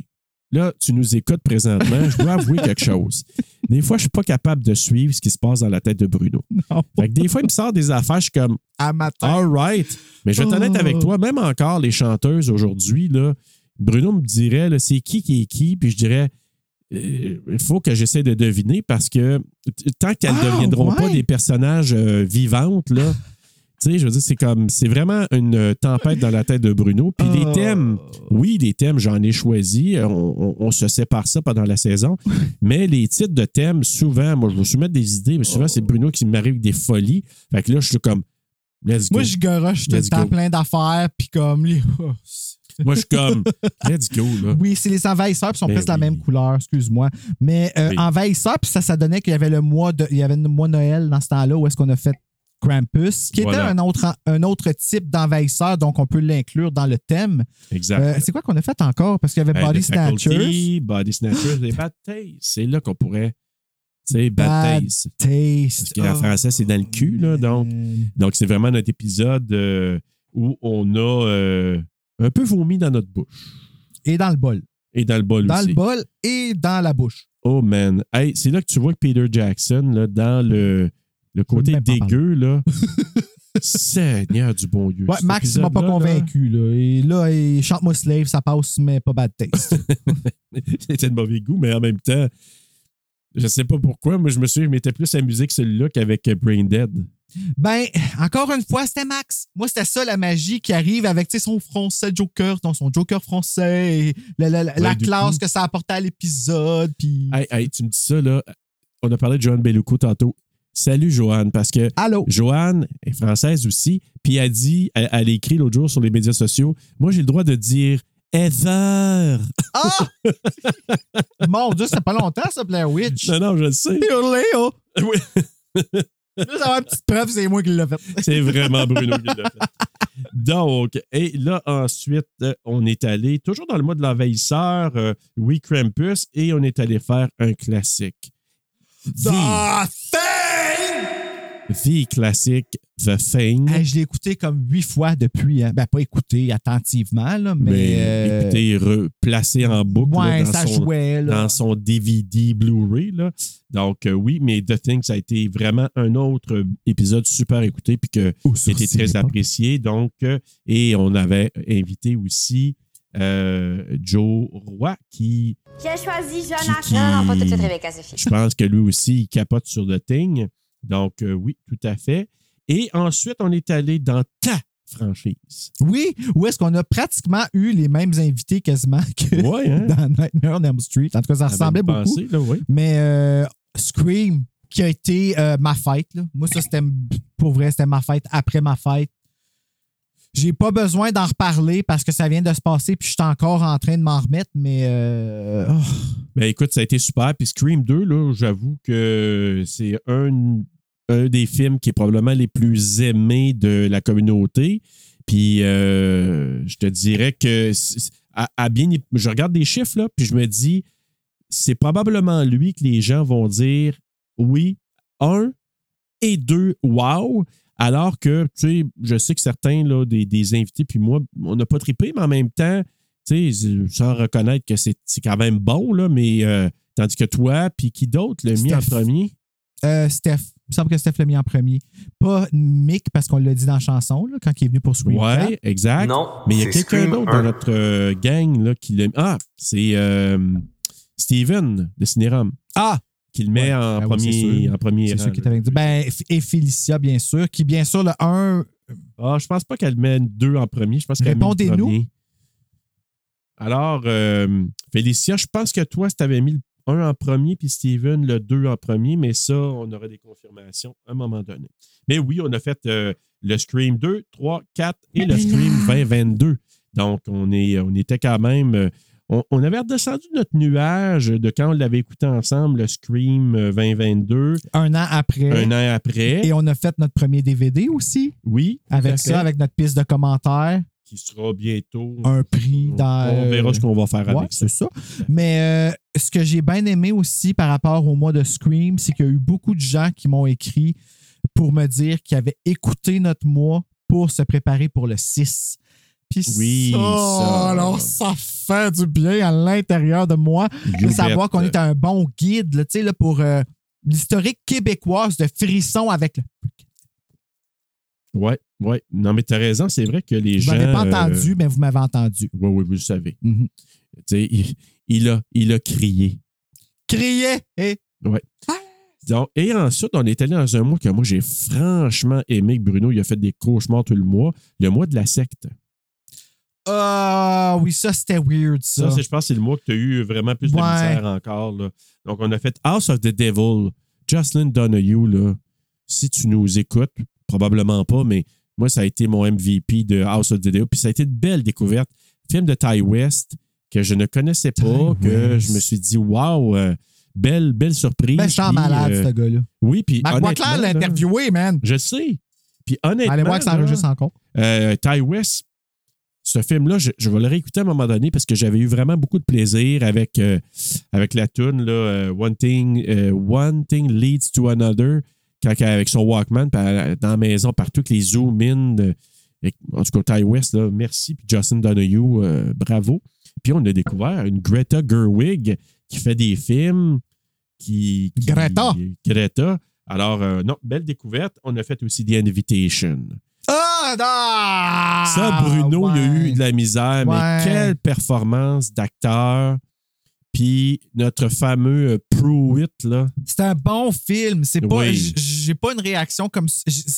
Là, tu nous écoutes présentement, je dois avouer quelque chose. Des fois, je suis pas capable de suivre ce qui se passe dans la tête de Bruno. Non. Fait que des fois, il me sort des affaires, je suis comme matin. All right. Mais je vais être honnête Oh. avec toi, même encore les chanteuses aujourd'hui, là, Bruno me dirait là, c'est qui qui est qui, puis je dirais euh, il faut que j'essaie de deviner parce que tant qu'elles ne Ah, deviendront pas des personnages euh, vivantes, là, tu sais, je veux dire, c'est comme c'est vraiment une euh, tempête dans la tête de Bruno. Puis les Oh. thèmes, oui, les thèmes, j'en ai choisi. On, on- on se sépare ça pendant la saison. Mais les titres de thèmes, souvent, moi, je vais soumettre des idées, mais souvent, c'est Bruno qui m'arrive avec des folies. Fait que là, je suis comme, let's go. Moi, je garoche tout le temps plein d'affaires, puis comme. les- oh, Moi, je suis comme, let's go, là. Oui, c'est les envahisseurs, puis ils sont Ben presque de la même couleur, excuse-moi. Mais euh, Oui. envahisseurs, puis ça, ça donnait qu'il y avait le mois de, il y avait le mois Noël dans ce temps-là où est-ce qu'on a fait Krampus, qui Voilà. était un autre, un autre type d'envahisseur, donc on peut l'inclure dans le thème. Exact. Euh, c'est quoi qu'on a fait encore? Parce qu'il y avait Hey, Body Faculty, Snatchers, Body Snatchers, et Bad Taste. C'est là qu'on pourrait. Tu sais, Bad, Bad Taste. Taste. Parce Oh. français, c'est dans le cul, là. Donc, donc c'est vraiment notre épisode euh, où on a euh, un peu vomi dans notre bouche. Et dans le bol. Et dans le bol Dans aussi. le bol et dans la bouche. Oh man. Hey, c'est là que tu vois que Peter Jackson, là, dans le, le côté dégueu, là. Seigneur du bon Dieu. Ouais, Max m'a pas là, convaincu. Là. Et là, il chante moi slave, ça passe, mais pas bad taste. C'était de mauvais goût, mais en même temps, je sais pas pourquoi. Moi, je me suis je m'étais plus amusé que celui-là qu'avec euh, Brain Dead. Ben, encore une fois, c'était Max. Moi, c'était ça la magie qui arrive avec son français Joker, donc son Joker français, et la, la- la- la du classe coup- que ça apportait à l'épisode. Puis. Hey, hey, tu me dis ça, là. On a parlé de Joanne Bellucco tantôt. Salut, Joanne, parce que Allô? Joanne est française aussi, puis elle dit, elle, elle a écrit l'autre jour sur les médias sociaux, moi, j'ai le droit de dire Heather. Ah! Mon Dieu, c'était pas longtemps, ça, Blair Witch. Non, non, je le sais. Léo! Oui. Juste avoir une petite preuve, c'est moi qui l'ai fait. C'est vraiment Bruno qui l'a fait. Donc, et là, ensuite, euh, on est allé, toujours dans le mois de l'envahisseur, euh, oui, Krampus, et on est allé faire un classique. The, Ah, thing! The classique, The Thing. Hey, je l'ai écouté comme huit fois depuis. hein. Ben, pas écouté attentivement, là, mais. mais euh, écoutez, re- placé en boucle là, dans, ça son, jouait, là. dans son DVD Blu-ray. là. Donc, euh, oui, mais The Thing, ça a été vraiment un autre euh, épisode super écouté, puis que qui été très apprécié. Donc, euh, et on avait invité aussi euh, Joe Roy, qui, J'ai choisi qui, Jonathan. qui- Non, non, pas tout de suite, Rebecca, je pense que lui aussi, il capote sur The Thing. Donc, euh, oui, tout à fait. Et ensuite, on est allé dans ta franchise. Oui, où est-ce qu'on a pratiquement eu les mêmes invités quasiment que Ouais, hein? dans Nightmare on Elm Street. En tout cas, ça ressemblait beaucoup. pensé, là, oui. Mais euh, Scream, qui a été euh, ma fête. là. Moi, ça, c'était pour vrai, c'était ma fête après ma fête. J'ai pas besoin d'en reparler parce que ça vient de se passer puis je suis encore en train de m'en remettre, mais euh, oh, Ben écoute, ça a été super. Puis Scream 2, là, j'avoue que c'est un, un des films qui est probablement les plus aimés de la communauté. Puis euh, je te dirais que à, à bien, je regarde des chiffres là, puis je me dis, c'est probablement lui que les gens vont dire oui, un et deux, wow. Alors que, tu sais, je sais que certains là, des, des invités, puis moi, on n'a pas trippé, mais en même temps, tu sais, sans reconnaître que c'est c'est quand même bon, là, mais euh, tandis que toi, puis qui d'autre l'a mis en premier? euh, Steph. Il me semble que Steph l'a mis en premier. Pas Mick, parce qu'on l'a dit dans la chanson, là, quand il est venu pour Scream. Ouais, 4. exact. Non, mais il y a quelqu'un d'autre 1. dans notre euh, gang là, qui l'a mis. Ah, c'est euh, Steven de Cinérum Ah! Qui le met Ouais. en, Ah premier, en premier. C'est sûr qu'il t'avait dit. Ben, et Félicia, bien sûr, qui, bien sûr, le 1. Ah, je pense pas qu'elle met deux en premier. Je pense qu'elle Répondez-nous. premier. Alors, euh, Félicia, je pense que toi, si tu avais mis le 1 en premier, puis Steven le 2 en premier, mais ça, on aurait des confirmations à un moment donné. Mais oui, on a fait euh, le Scream 2, 3, 4 et le Scream là. 2022. Donc, on, est, on était quand même. Euh, On, on avait redescendu notre nuage de quand on l'avait écouté ensemble, le Scream euh, 2022, Un an après. un an après. Et on a fait notre premier DVD aussi. oui, Avec fait, ça, avec notre piste de commentaires. qui sera bientôt. Un prix dans. On verra ce qu'on va faire Ouais, avec ça. c'est ça. Mais euh, ce que j'ai bien aimé aussi par rapport au mois de Scream, c'est qu'il y a eu beaucoup de gens qui m'ont écrit pour me dire qu'ils avaient écouté notre mois pour se préparer pour le 6. Puis Oui, ça. alors ça fait du bien à l'intérieur de moi de savoir qu'on est un bon guide là, tu sais, là, pour euh, l'historique québécoise de frisson avec le. Ouais, ouais. Non, mais tu as raison, c'est vrai que les Vous gens. m'avez pas euh, entendu, mais vous m'avez entendu. Oui, oui, vous le savez. Tu sais, il, il a, il a crié. Criez! Et Donc, et ensuite, on est allé dans un mois que moi, j'ai franchement aimé que Bruno, il a fait des cauchemars tout le mois. Le mois de la secte. Ah oui, ça c'était weird Ça, ça. je pense que c'est le mois que tu as eu vraiment plus de misère encore. là. Donc, on a fait House of the Devil. Jocelyn Donahue, là, si tu nous écoutes, probablement pas, mais moi, ça a été mon MVP de House of the Devil. Puis ça a été une belle découverte. Film de Ty West que je ne connaissais pas, Ty que West. je me suis dit, waouh, euh, belle, belle surprise. Ben, je suis en Puis, malade, euh, ce gars-là. Oui, puis. Marc Boisclair l'a interviewé, man. Je sais. Puis honnêtement. Allez voir que ça enregistre encore. euh, Ty West, ce film-là, je, je vais le réécouter à un moment donné parce que j'avais eu vraiment beaucoup de plaisir avec, euh, avec la tune là, euh, One, thing, euh, One Thing Leads to Another, quand, avec son Walkman, dans la maison, partout, que les zoom in. en tout cas, Ty West, là, merci. Puis Justin Donahue, euh, bravo. Puis on a découvert une Greta Gerwig qui fait des films. Qui, qui- Greta. Greta. Alors, non, belle découverte. On a fait aussi The Invitation. Ah, ah, Ça, Bruno, il y a ouais. eu de la misère, Ouais. mais quelle performance d'acteur. Puis notre fameux euh, Pruitt, là. C'est un bon film. C'est pas, Oui. j'ai pas une réaction comme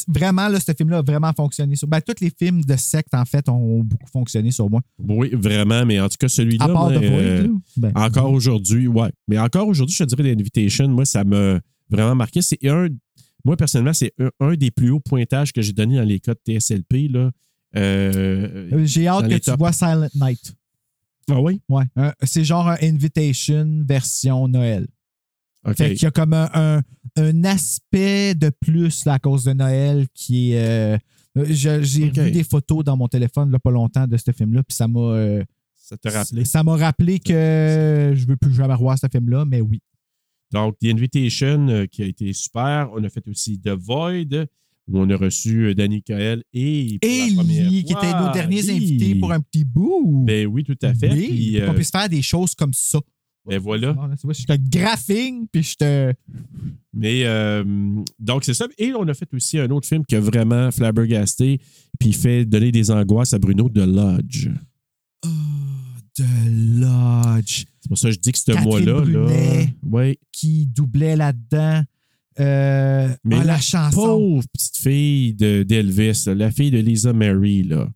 vraiment là, ce film-là a vraiment fonctionné sur. Ben, tous les films de secte en fait ont beaucoup fonctionné sur moi. Oui, vraiment, mais en tout cas, celui-là. Euh. Ben, encore aujourd'hui, ouais. Mais encore aujourd'hui, je te dirais l'Invitation, moi, ça m'a vraiment marqué. C'est un. Moi, personnellement, c'est un, un des plus hauts pointages que j'ai donné dans les codes TSLP, là. Euh, euh, J'ai hâte que tu vois Silent Night. ah oui? Ouais. C'est genre un Invitation version Noël. OK. Fait qu'il y a comme un, un- un aspect de plus là, à cause de Noël qui est. euh, J'ai vu des photos dans mon téléphone a pas longtemps de ce film-là, puis ça m'a. euh, ça m'a rappelé que je veux plus jamais revoir ce film-là, mais oui. Donc, The Invitation, euh, qui a été super. On a fait aussi The Void, où on a reçu euh, Danny Kael et. Lee, qui étaient nos derniers Lee. invités pour un petit bout. Ben oui, tout à fait. Oui, Puis, euh, puisse faire des choses comme ça. ben voilà. Je te graphing, puis je te. Mais euh, donc, c'est ça. Et on a fait aussi un autre film qui a vraiment flabbergasté, puis fait donner des angoisses à Bruno de Lodge. Oh, The Lodge. C'est pour ça que je dis que ce mois-là, là. Qui doublait là-dedans. Euh, Mais ah, la, la chanson. Pauvre petite fille de- d'Elvis, la fille de Lisa Mary, là.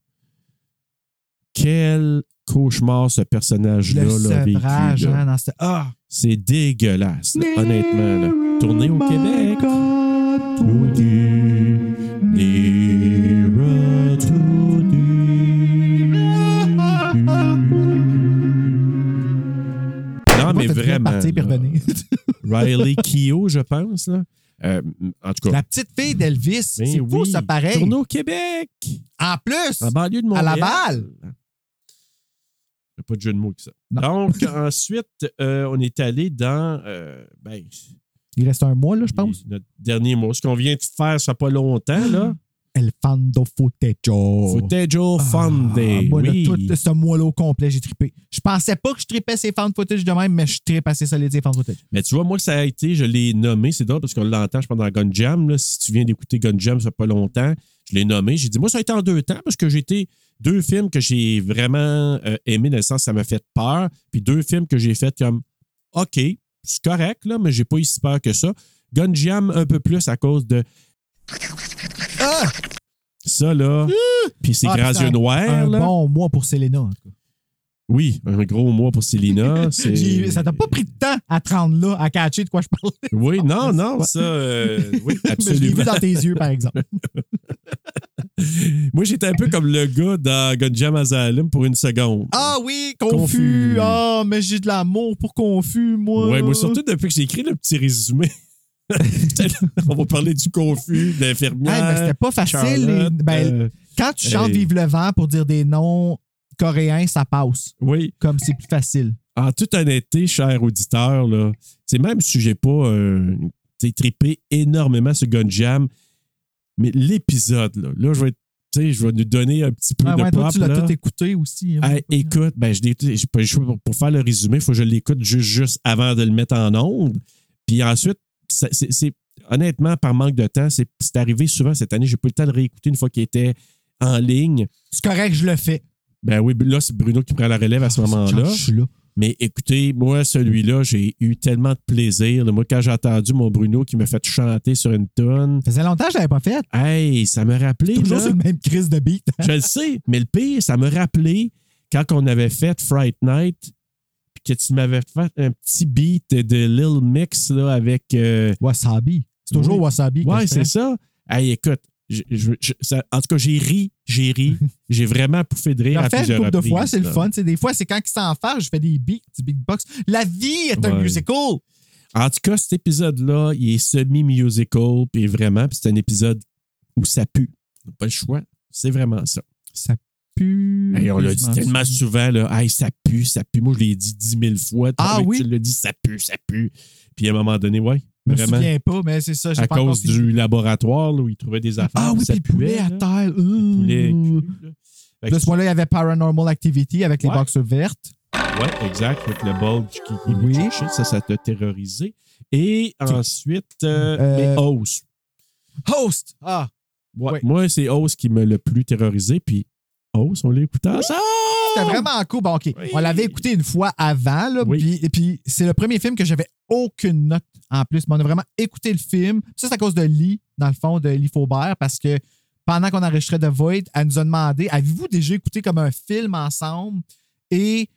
Quel cauchemar ce personnage-là là, vécu. hein, dans ce... Ah! C'est dégueulasse, là, honnêtement. Là. Tourné au Québec. Vraiment. partir revenir. Riley Keough, je pense. Là. Euh, en tout cas, La petite fille d'Elvis. ben c'est fou, oui, ça, pareil. Tourné au Québec. En plus, En banlieue de À. Laval. Il n'y a pas de jeu de mots que ça. Non. Donc, ensuite, euh, on est allé dans. euh, ben, il reste un mois, là, je pense. notre dernier mois. Ce qu'on vient de faire, ça fait pas longtemps, là. El Fando Footejo. Footageau Ah, moi, là, oui. tout ce mois-là au complet, j'ai trippé. Je pensais pas que je tripais ces fan footage de même, mais je trippe assez solide ces fan footage. Mais tu vois, moi, ça a été, je l'ai nommé, c'est drôle parce qu'on l'entend, je pense, dans Gun Jam. Là, si tu viens d'écouter Gun Jam, ça fait pas longtemps, je l'ai nommé. J'ai dit, moi, ça a été en deux temps parce que j'ai été deux films que j'ai vraiment euh, aimés dans le sens ça m'a fait peur, puis deux films que j'ai fait comme, OK, c'est correct, là, mais j'ai pas eu si peur que ça. Gun Jam, un peu plus à cause de. Ça, là. Puis ses Ah, grands yeux noirs, Un là. bon mois pour Selena, en tout cas. Oui, un gros mois pour Célina. J'ai- Ça t'a pas pris de temps à te rendre là, à catcher de quoi je parlais. Oui, non, non, ça, euh, oui, Mais je l'ai absolument. vu dans tes yeux, par exemple. Moi, j'étais un peu comme le gars dans Gunjam Asylum pour une seconde. Ah oui, confus. Ah, mais j'ai de l'amour pour confus, moi. Ouais, moi, surtout depuis que j'ai écrit le petit résumé. On va parler du confus, de l'infirmière. Hey, mais c'était pas facile. Les- ben, euh, Quand tu chantes hey. Vive le vent pour dire des noms coréens, ça passe. oui. Comme c'est plus facile. En toute honnêteté, cher auditeur, là, c'est même si j'ai pas euh, trippé énormément sur Gunjam, mais l'épisode, là, là, je vais, être- je vais nous donner un petit peu Ah de ouais, toi, pop. tu l'as tout écouté aussi. hein. Hey, écoute, ben, je choix pour, faire le résumé, il faut que je l'écoute juste, juste avant de le mettre en onde. Puis ensuite, c'est c'est- honnêtement, par manque de temps, c'est c'est arrivé souvent cette année. J'ai pas eu le temps de réécouter une fois qu'il était en ligne. C'est correct, je le fais. Ben oui, là, c'est Bruno qui prend la relève à ce Quand moment-là. Mais écoutez, moi, celui-là, j'ai eu tellement de plaisir. Moi, quand j'ai entendu mon Bruno qui me fait chanter sur une tonne, Ça faisait longtemps que je l'avais pas fait. hey, ça me rappelait. Toujours sur le même crise de beat. je le sais, mais le pire, ça me rappelait quand on avait fait Fright Night, que tu m'avais fait un petit beat de Lil Mix là, avec. euh, Wasabi. C'est toujours Oui. Wasabi. ouais, c'est ça. Hey, écoute, je- je- je- ça- en tout cas, j'ai ri, j'ai ri, j'ai vraiment pouffé de rire à fait une couple de fois, c'est le fun. Tu sais, des fois, c'est quand ils s'en je fais des beats, du beatbox. La vie est un musical. En tout cas, cet épisode-là, il est semi-musical, puis vraiment, c'est un épisode où ça pue. Pas le choix. C'est vraiment ça. Ça pue. Hey, on l'a dit tellement souvent, là, hey, ça pue, ça pue. Moi, je l'ai dit dix mille fois. Ah oui? Tu l'as dit, ça pue, ça pue. Puis à un moment donné, ouais, Je me souviens pas, mais c'est ça. À pas cause du laboratoire là, où ils trouvaient des affaires. Ah oui, ça puis puait, à terre. De ce moment-là, il y avait Paranormal Activity avec les boxes vertes. Ouais, exact. Avec le bulge qui, qui Oui. ça, ça t'a terrorisé. Et ensuite, euh, Euh, les Hosts. Host! Ah! Ouais. Moi, c'est Host qui me le plus terrorisé. Puis On l'a écouté ensemble. C'était vraiment cool. Bon, OK. Oui. On l'avait écouté une fois avant, là, Oui. puis, et puis c'est le premier film que j'avais aucune note en plus. Mais on a vraiment écouté le film. Ça, c'est à cause de Lee, dans le fond, de Lee Faubert, parce que pendant qu'on enregistrait The Void, elle nous a demandé avez-vous déjà écouté comme un film ensemble et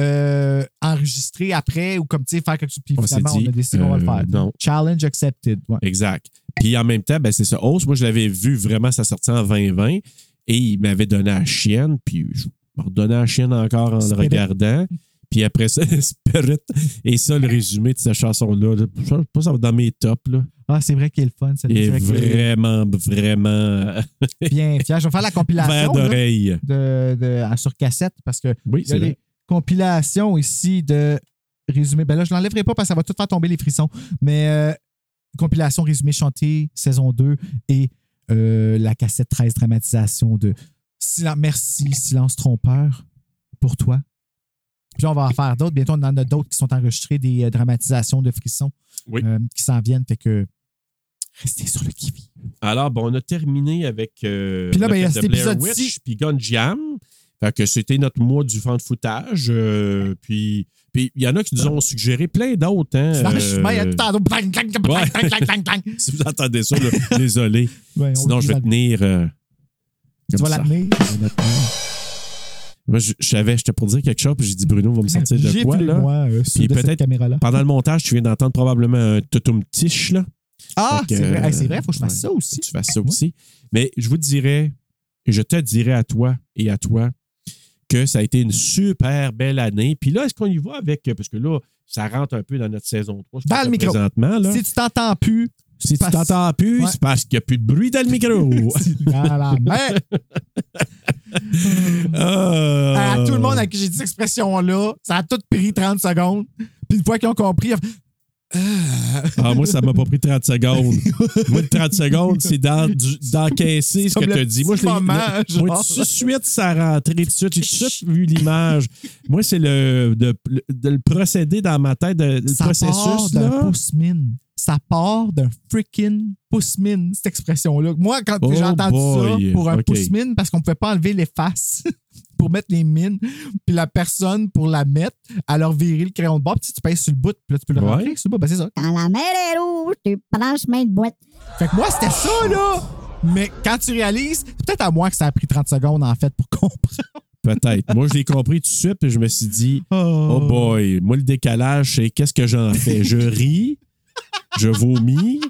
euh, enregistré après ou comme, tu sais, faire quelque chose? Puis On finalement, dit, on a décidé qu'on va le euh, faire. non. Challenge accepted. Ouais. Exact. Puis en même temps, ben, c'est ça. Host, moi, je l'avais vu vraiment, ça sortait en 2020. Et il m'avait donné à la chienne. Puis je me redonnais à la chienne encore en le regardant. Puis après ça, Spirit. Et ça, le résumé de cette chanson-là, là, je pas, ça va dans mes tops. Là. Ah, c'est vrai qu'il est le fun. est C'est est vraiment, vraiment bien fier. Je vais faire la compilation d'oreille. de, de- sur cassette parce que Oui, c'est les vrai. compilations ici de résumé. Ben là, je ne l'enlèverai pas parce que ça va tout faire tomber les frissons. Mais euh, compilation résumé chanté, saison 2 et euh, la cassette 13 dramatisation de Silen- Merci, silence trompeur pour toi. Puis on va en faire d'autres. Bientôt, on en a d'autres qui sont enregistrés, des euh, dramatisations de frissons Oui. euh, qui s'en viennent. Fait que restez sur le kiwi. Alors, bon, on a terminé avec. Puis là, ben, il y a fait cet The Blair. Witch, Puis Gun Jam. Fait que c'était notre mois du fan de foutage. puis puis il y en a qui nous ont suggéré plein d'autres. Hein, euh, ouais. si vous entendez ça, là, désolé. Ouais, Sinon, je vais tenir. euh, Tu vas la tenir. Moi, je, je savais, j'étais pour dire quelque chose, puis j'ai dit Bruno va me sortir de quoi, là? moi euh, Puis peut-être-. Pendant le montage, tu viens d'entendre probablement un tutum tiche, là. Ah, c'est vrai. Hey, c'est euh, vrai, faut que je fasse ouais, ça aussi. faut que Tu fasses ça aussi. Mais je vous dirais, je te dirais à toi et à toi que ça a été une super belle année. Puis là, est-ce qu'on y va avec. Parce que là, ça rentre un peu dans notre saison 3. je Dans le micro. Présentement, là. Si tu t'entends plus, Si tu t'entends plus, Ouais. c'est parce qu'il n'y a plus de bruit dans le micro. à la mer. Ah. À tout le monde à qui j'ai dit cette expression-là, ça a tout pris 30 secondes. Puis une fois qu'ils ont compris, Ah, moi, ça m'a pas pris 30 secondes. moi, le 30 secondes, c'est d'encaisser ce que tu as dit. Moi, je moi, tout de suite, ça a rentré. Tout de suite, j'ai tout de suite vu l'image. Moi, c'est le, de, de le procéder dans ma tête, de- le ça part processus. d'un Là. pouce-mine. Ça part d'un freaking pouce-mine, cette expression-là. Moi, quand Oh j'ai entendu boy. ça pour un Ok. pouce-mine, parce qu'on ne pouvait pas enlever les faces pour mettre les mines, puis la personne, pour la mettre, elle leur virer le crayon de bord, puis tu pèses sur le bout, puis là, tu peux le Ouais. rentrer sur le bout. Ben, c'est ça. Quand la mer est rouge, tu branches main de boîte. Fait que moi, c'était ça, là! Mais quand tu réalises, c'est peut-être à moi que ça a pris 30 secondes, en fait, pour comprendre. Peut-être. Moi, je l'ai compris tout de suite, puis je me suis dit, oh boy, moi, le décalage, c'est qu'est-ce que j'en fais? Je ris, je vomis.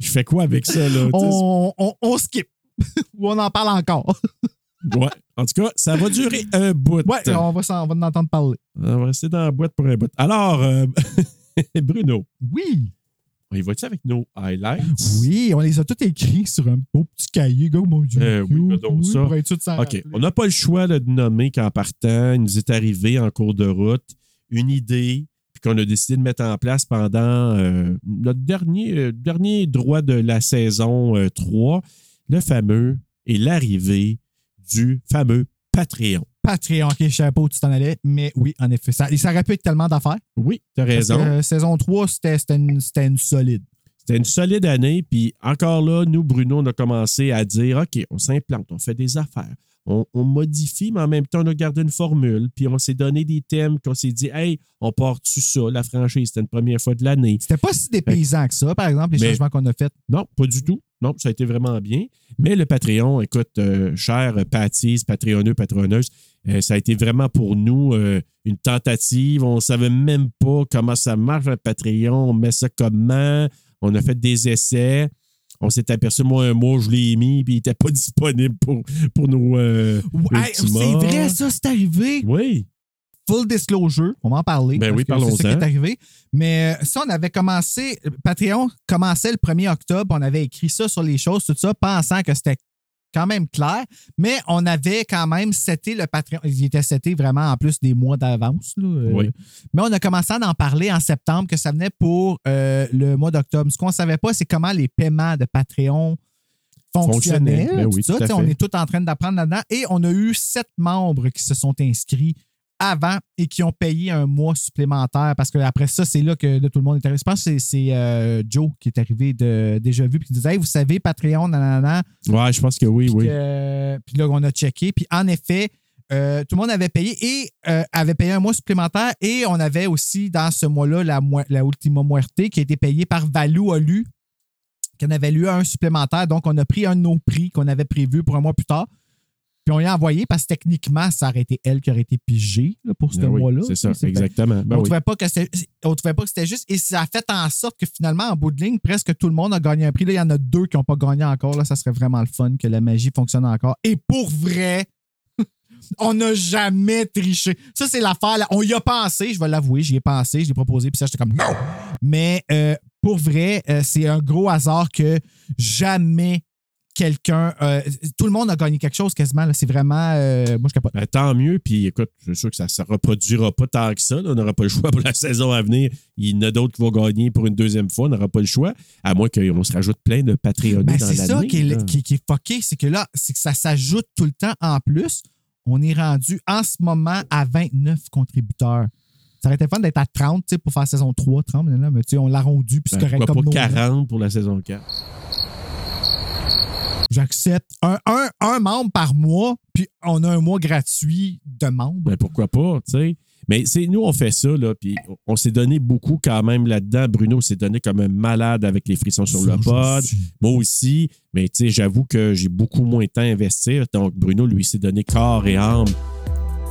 Je fais quoi avec ça, là? On, on skip. Ou on en parle encore? Ouais. En tout cas, ça va durer un bout. Ouais, on va, on va en entendre parler. On va rester dans la boîte pour un bout. Alors, euh, Bruno, Oui. on y va-tu avec nos highlights? Oui, on les a tous écrits sur un beau petit cahier. Go, mon Dieu. Euh, oui, donc ça. pour être sûr de s'en OK. rappeler. On n'a pas le choix là, de nommer qu'en partant, il nous est arrivé en cours de route une idée puis qu'on a décidé de mettre en place pendant euh, notre dernier, euh, dernier droit de la saison euh, 3, le fameux et l'arrivée du fameux Patreon. Patreon, ok, chapeau, tu t'en allais. Mais oui, en effet, ça, ça aurait pu être tellement d'affaires. Oui, tu as Parce raison. que, euh, saison 3, c'était une, solide. C'était une solide année. Puis encore là, nous, Bruno, on a commencé à dire OK, on s'implante, on fait des affaires. On, on modifie, mais en même temps, on a gardé une formule. Puis on s'est donné des thèmes qu'on s'est dit Hey, on part-tu ça, la franchise, c'était une première fois de l'année. C'était pas si dépaysant que ça, par exemple, les Mais- changements qu'on a faits. Non, pas du tout. Non, ça a été vraiment bien. Mais le Patreon, écoute, euh, cher Patties, Patreonneux, Patronneuse, euh, ça a été vraiment pour nous euh, une tentative. On ne savait même pas comment ça marche, le Patreon. On met ça comment? On a fait des essais. On s'est aperçu, moi, un mois, je l'ai mis, puis il n'était pas disponible pour, pour nos. euh, Ouais, c'est vrai, ça, c'est arrivé. Oui. Full disclosure, on va en parler. Ben parce oui, que C'est ça qui parlons-en. est arrivé. Mais euh, ça, on avait commencé, Patreon commençait le 1er octobre, on avait écrit ça sur les choses, tout ça, pensant que c'était quand même clair, mais on avait quand même seté le Patreon. Il était seté vraiment en plus des mois d'avance. Euh, Oui. Mais on a commencé à en parler en septembre, que ça venait pour euh, le mois d'octobre. Ce qu'on ne savait pas, c'est comment les paiements de Patreon fonctionnaient. Ben oui, tout ça. tout On est tous en train d'apprendre là-dedans. Et on a eu sept membres qui se sont inscrits avant et qui ont payé un mois supplémentaire parce que après ça, c'est là que là, tout le monde est arrivé. Je pense que c'est- euh, Joe qui est arrivé de déjà vu puis qui disait Hey, vous savez, Patreon, nanana. Ouais, je pense que oui, Puis oui. que- puis là, on a checké. Puis en effet, euh, tout le monde avait payé et euh, avait payé un mois supplémentaire. Et on avait aussi dans ce mois-là la, la Ultima Muerte qui a été payée par Valou Olu, qui en avait lu un supplémentaire. Donc, on a pris un de nos prix qu'on avait prévu pour un mois plus tard. Puis on a envoyé parce que techniquement, ça aurait été elle qui aurait été pigée là, pour ce Ben oui, mois-là. c'est ça, exactement. Ben on ne oui. trouvait pas que c'était on trouvait pas que c'était juste et ça a fait en sorte que finalement en bout de ligne presque tout le monde a gagné un prix. Là il y en a deux qui n'ont pas gagné encore. Là ça serait vraiment le fun que la magie fonctionne encore. Et pour vrai on n'a jamais triché. Ça c'est l'affaire on y a pensé je vais l'avouer j'y ai pensé je l'ai proposé puis ça j'étais comme non! Mais euh, pour vrai euh, c'est un gros hasard que jamais quelqu'un euh, tout le monde a gagné quelque chose quasiment là. c'est vraiment euh, moi je capote Ben, tant mieux. Puis écoute, je suis sûr que ça ne se reproduira pas tant que ça. là. On n'aura pas le choix pour la saison à venir. Il y en a d'autres qui vont gagner pour une deuxième fois. On n'aura pas le choix. À moins qu'on se rajoute plein de Patreonnés Ben, dans c'est ça qui est, qui, qui est fucké, c'est que là, c'est que ça s'ajoute tout le temps en plus. On est rendu en ce moment à 29 contributeurs. Ça aurait été fun d'être à 30 tu sais, pour faire saison 3, 30, mais là, mais tu sais, on l'a rendu, puis c'est Ben, correct pourquoi comme pas nos 40 pour la saison 4? J'accepte. Un, un, un membre par mois, puis on a un mois gratuit de membres. Ben, pourquoi pas, tu sais? Mais c'est nous, on fait ça, là, puis on s'est donné beaucoup quand même là-dedans. Bruno s'est donné comme un malade avec les frissons sur le Ça, pod. Moi aussi, mais tu sais, j'avoue que j'ai beaucoup moins de temps à investir. Donc, Bruno, lui, s'est donné corps et âme.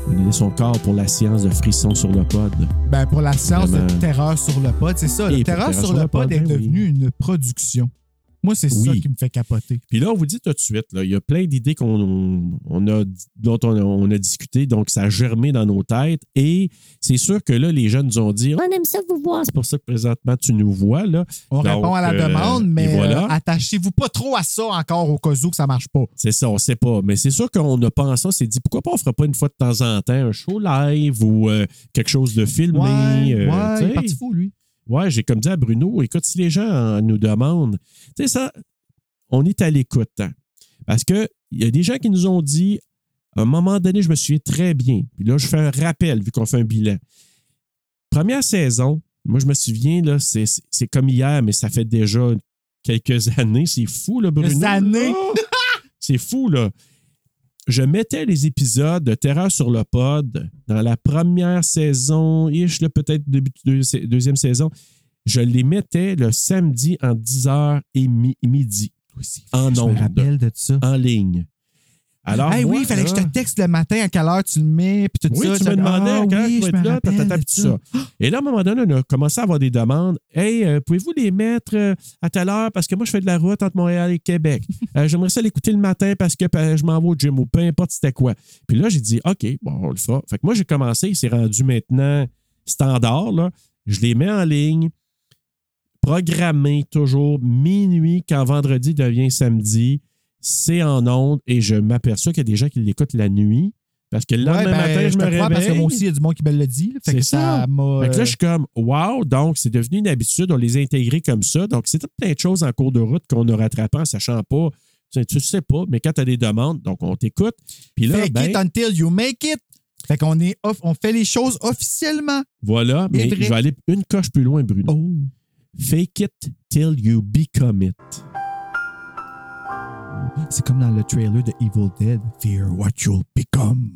Donné son corps pour la science de frissons sur le pod. Ben, pour la Vraiment. de Terreur sur le pod, c'est ça. Et Le pour Terreur sur le pod est ben oui. devenu une production. Moi, c'est ça qui me fait capoter. Puis là, on vous dit tout de suite, là, il y a plein d'idées qu'on on a, dont on a, on a discuté, donc ça a germé dans nos têtes. Et c'est sûr que là, les jeunes nous ont dit, On aime ça vous voir. c'est pour ça que présentement, tu nous vois. Là. On Donc, répond à la euh, demande, mais voilà. euh, attachez-vous pas trop à ça encore au cas où que ça marche pas. C'est ça, on sait pas. Mais c'est sûr qu'on a pensé, on s'est dit, pourquoi pas on fera pas une fois de temps en temps un show live ou euh, quelque chose de filmé. Ouais, euh, ouais, il est parti fou, lui. Ouais, j'ai comme dit à Bruno, écoute, si les gens euh, nous demandent, tu sais, ça, on est à l'écoute. hein. Parce que il y a des gens qui nous ont dit, à un moment donné, je me souviens très bien. Puis là, je fais un rappel vu qu'on fait un bilan. Première saison, moi, je me souviens, là, c'est, comme hier, mais ça fait déjà quelques années. C'est fou, là, Bruno. Des années. là. C'est fou, là. Je mettais les épisodes de Terreur sur le pod dans la première saison, ish, peut-être début de deux- deuxième saison. Je les mettais le samedi en 10h et mi- midi en Je me ondes, rappelle de ça. en ligne. Alors, hey, moi, oui, il fallait que je te texte le matin à quelle heure tu le mets, puis tout Oui, ça. tu me demandais Ah à quelle heure oui, tu vas être là, tatata, tout ça. Et là, à un moment donné, on a commencé à avoir des demandes. Hey, euh, pouvez-vous les mettre euh, à telle heure? Parce que moi, je fais de la route entre Montréal et Québec. Euh, J'aimerais ça l'écouter le matin parce que je m'en vais au gym ou peu importe c'était quoi. Puis là, j'ai dit, OK, bon, on le fera. Fait que moi, j'ai commencé, c'est rendu maintenant standard. Là. Je les mets en ligne, programmé toujours minuit quand vendredi devient samedi. C'est en ondes et je m'aperçois qu'il y a des gens qui l'écoutent la nuit. Parce que le Ouais, lendemain ben, matin, je, me réveille. parce que moi aussi, il y a du monde qui me le dit. là. Fait que ça ça. m'a. Fait que là, je suis comme, wow, donc c'est devenu une habitude, on les a intégrés comme ça. Donc, c'est tout plein de choses en cours de route qu'on a rattrapé en sachant pas. Tu sais, tu sais pas, mais quand tu as des demandes, donc on t'écoute. Puis là, Fake ben, it until you make it. Fait qu'on est off- on fait les choses officiellement. voilà, mais vrai. je vais aller une coche plus loin, Bruno. Oh. Fake it till you become it. C'est comme dans le trailer de Evil Dead. Fear what you'll become.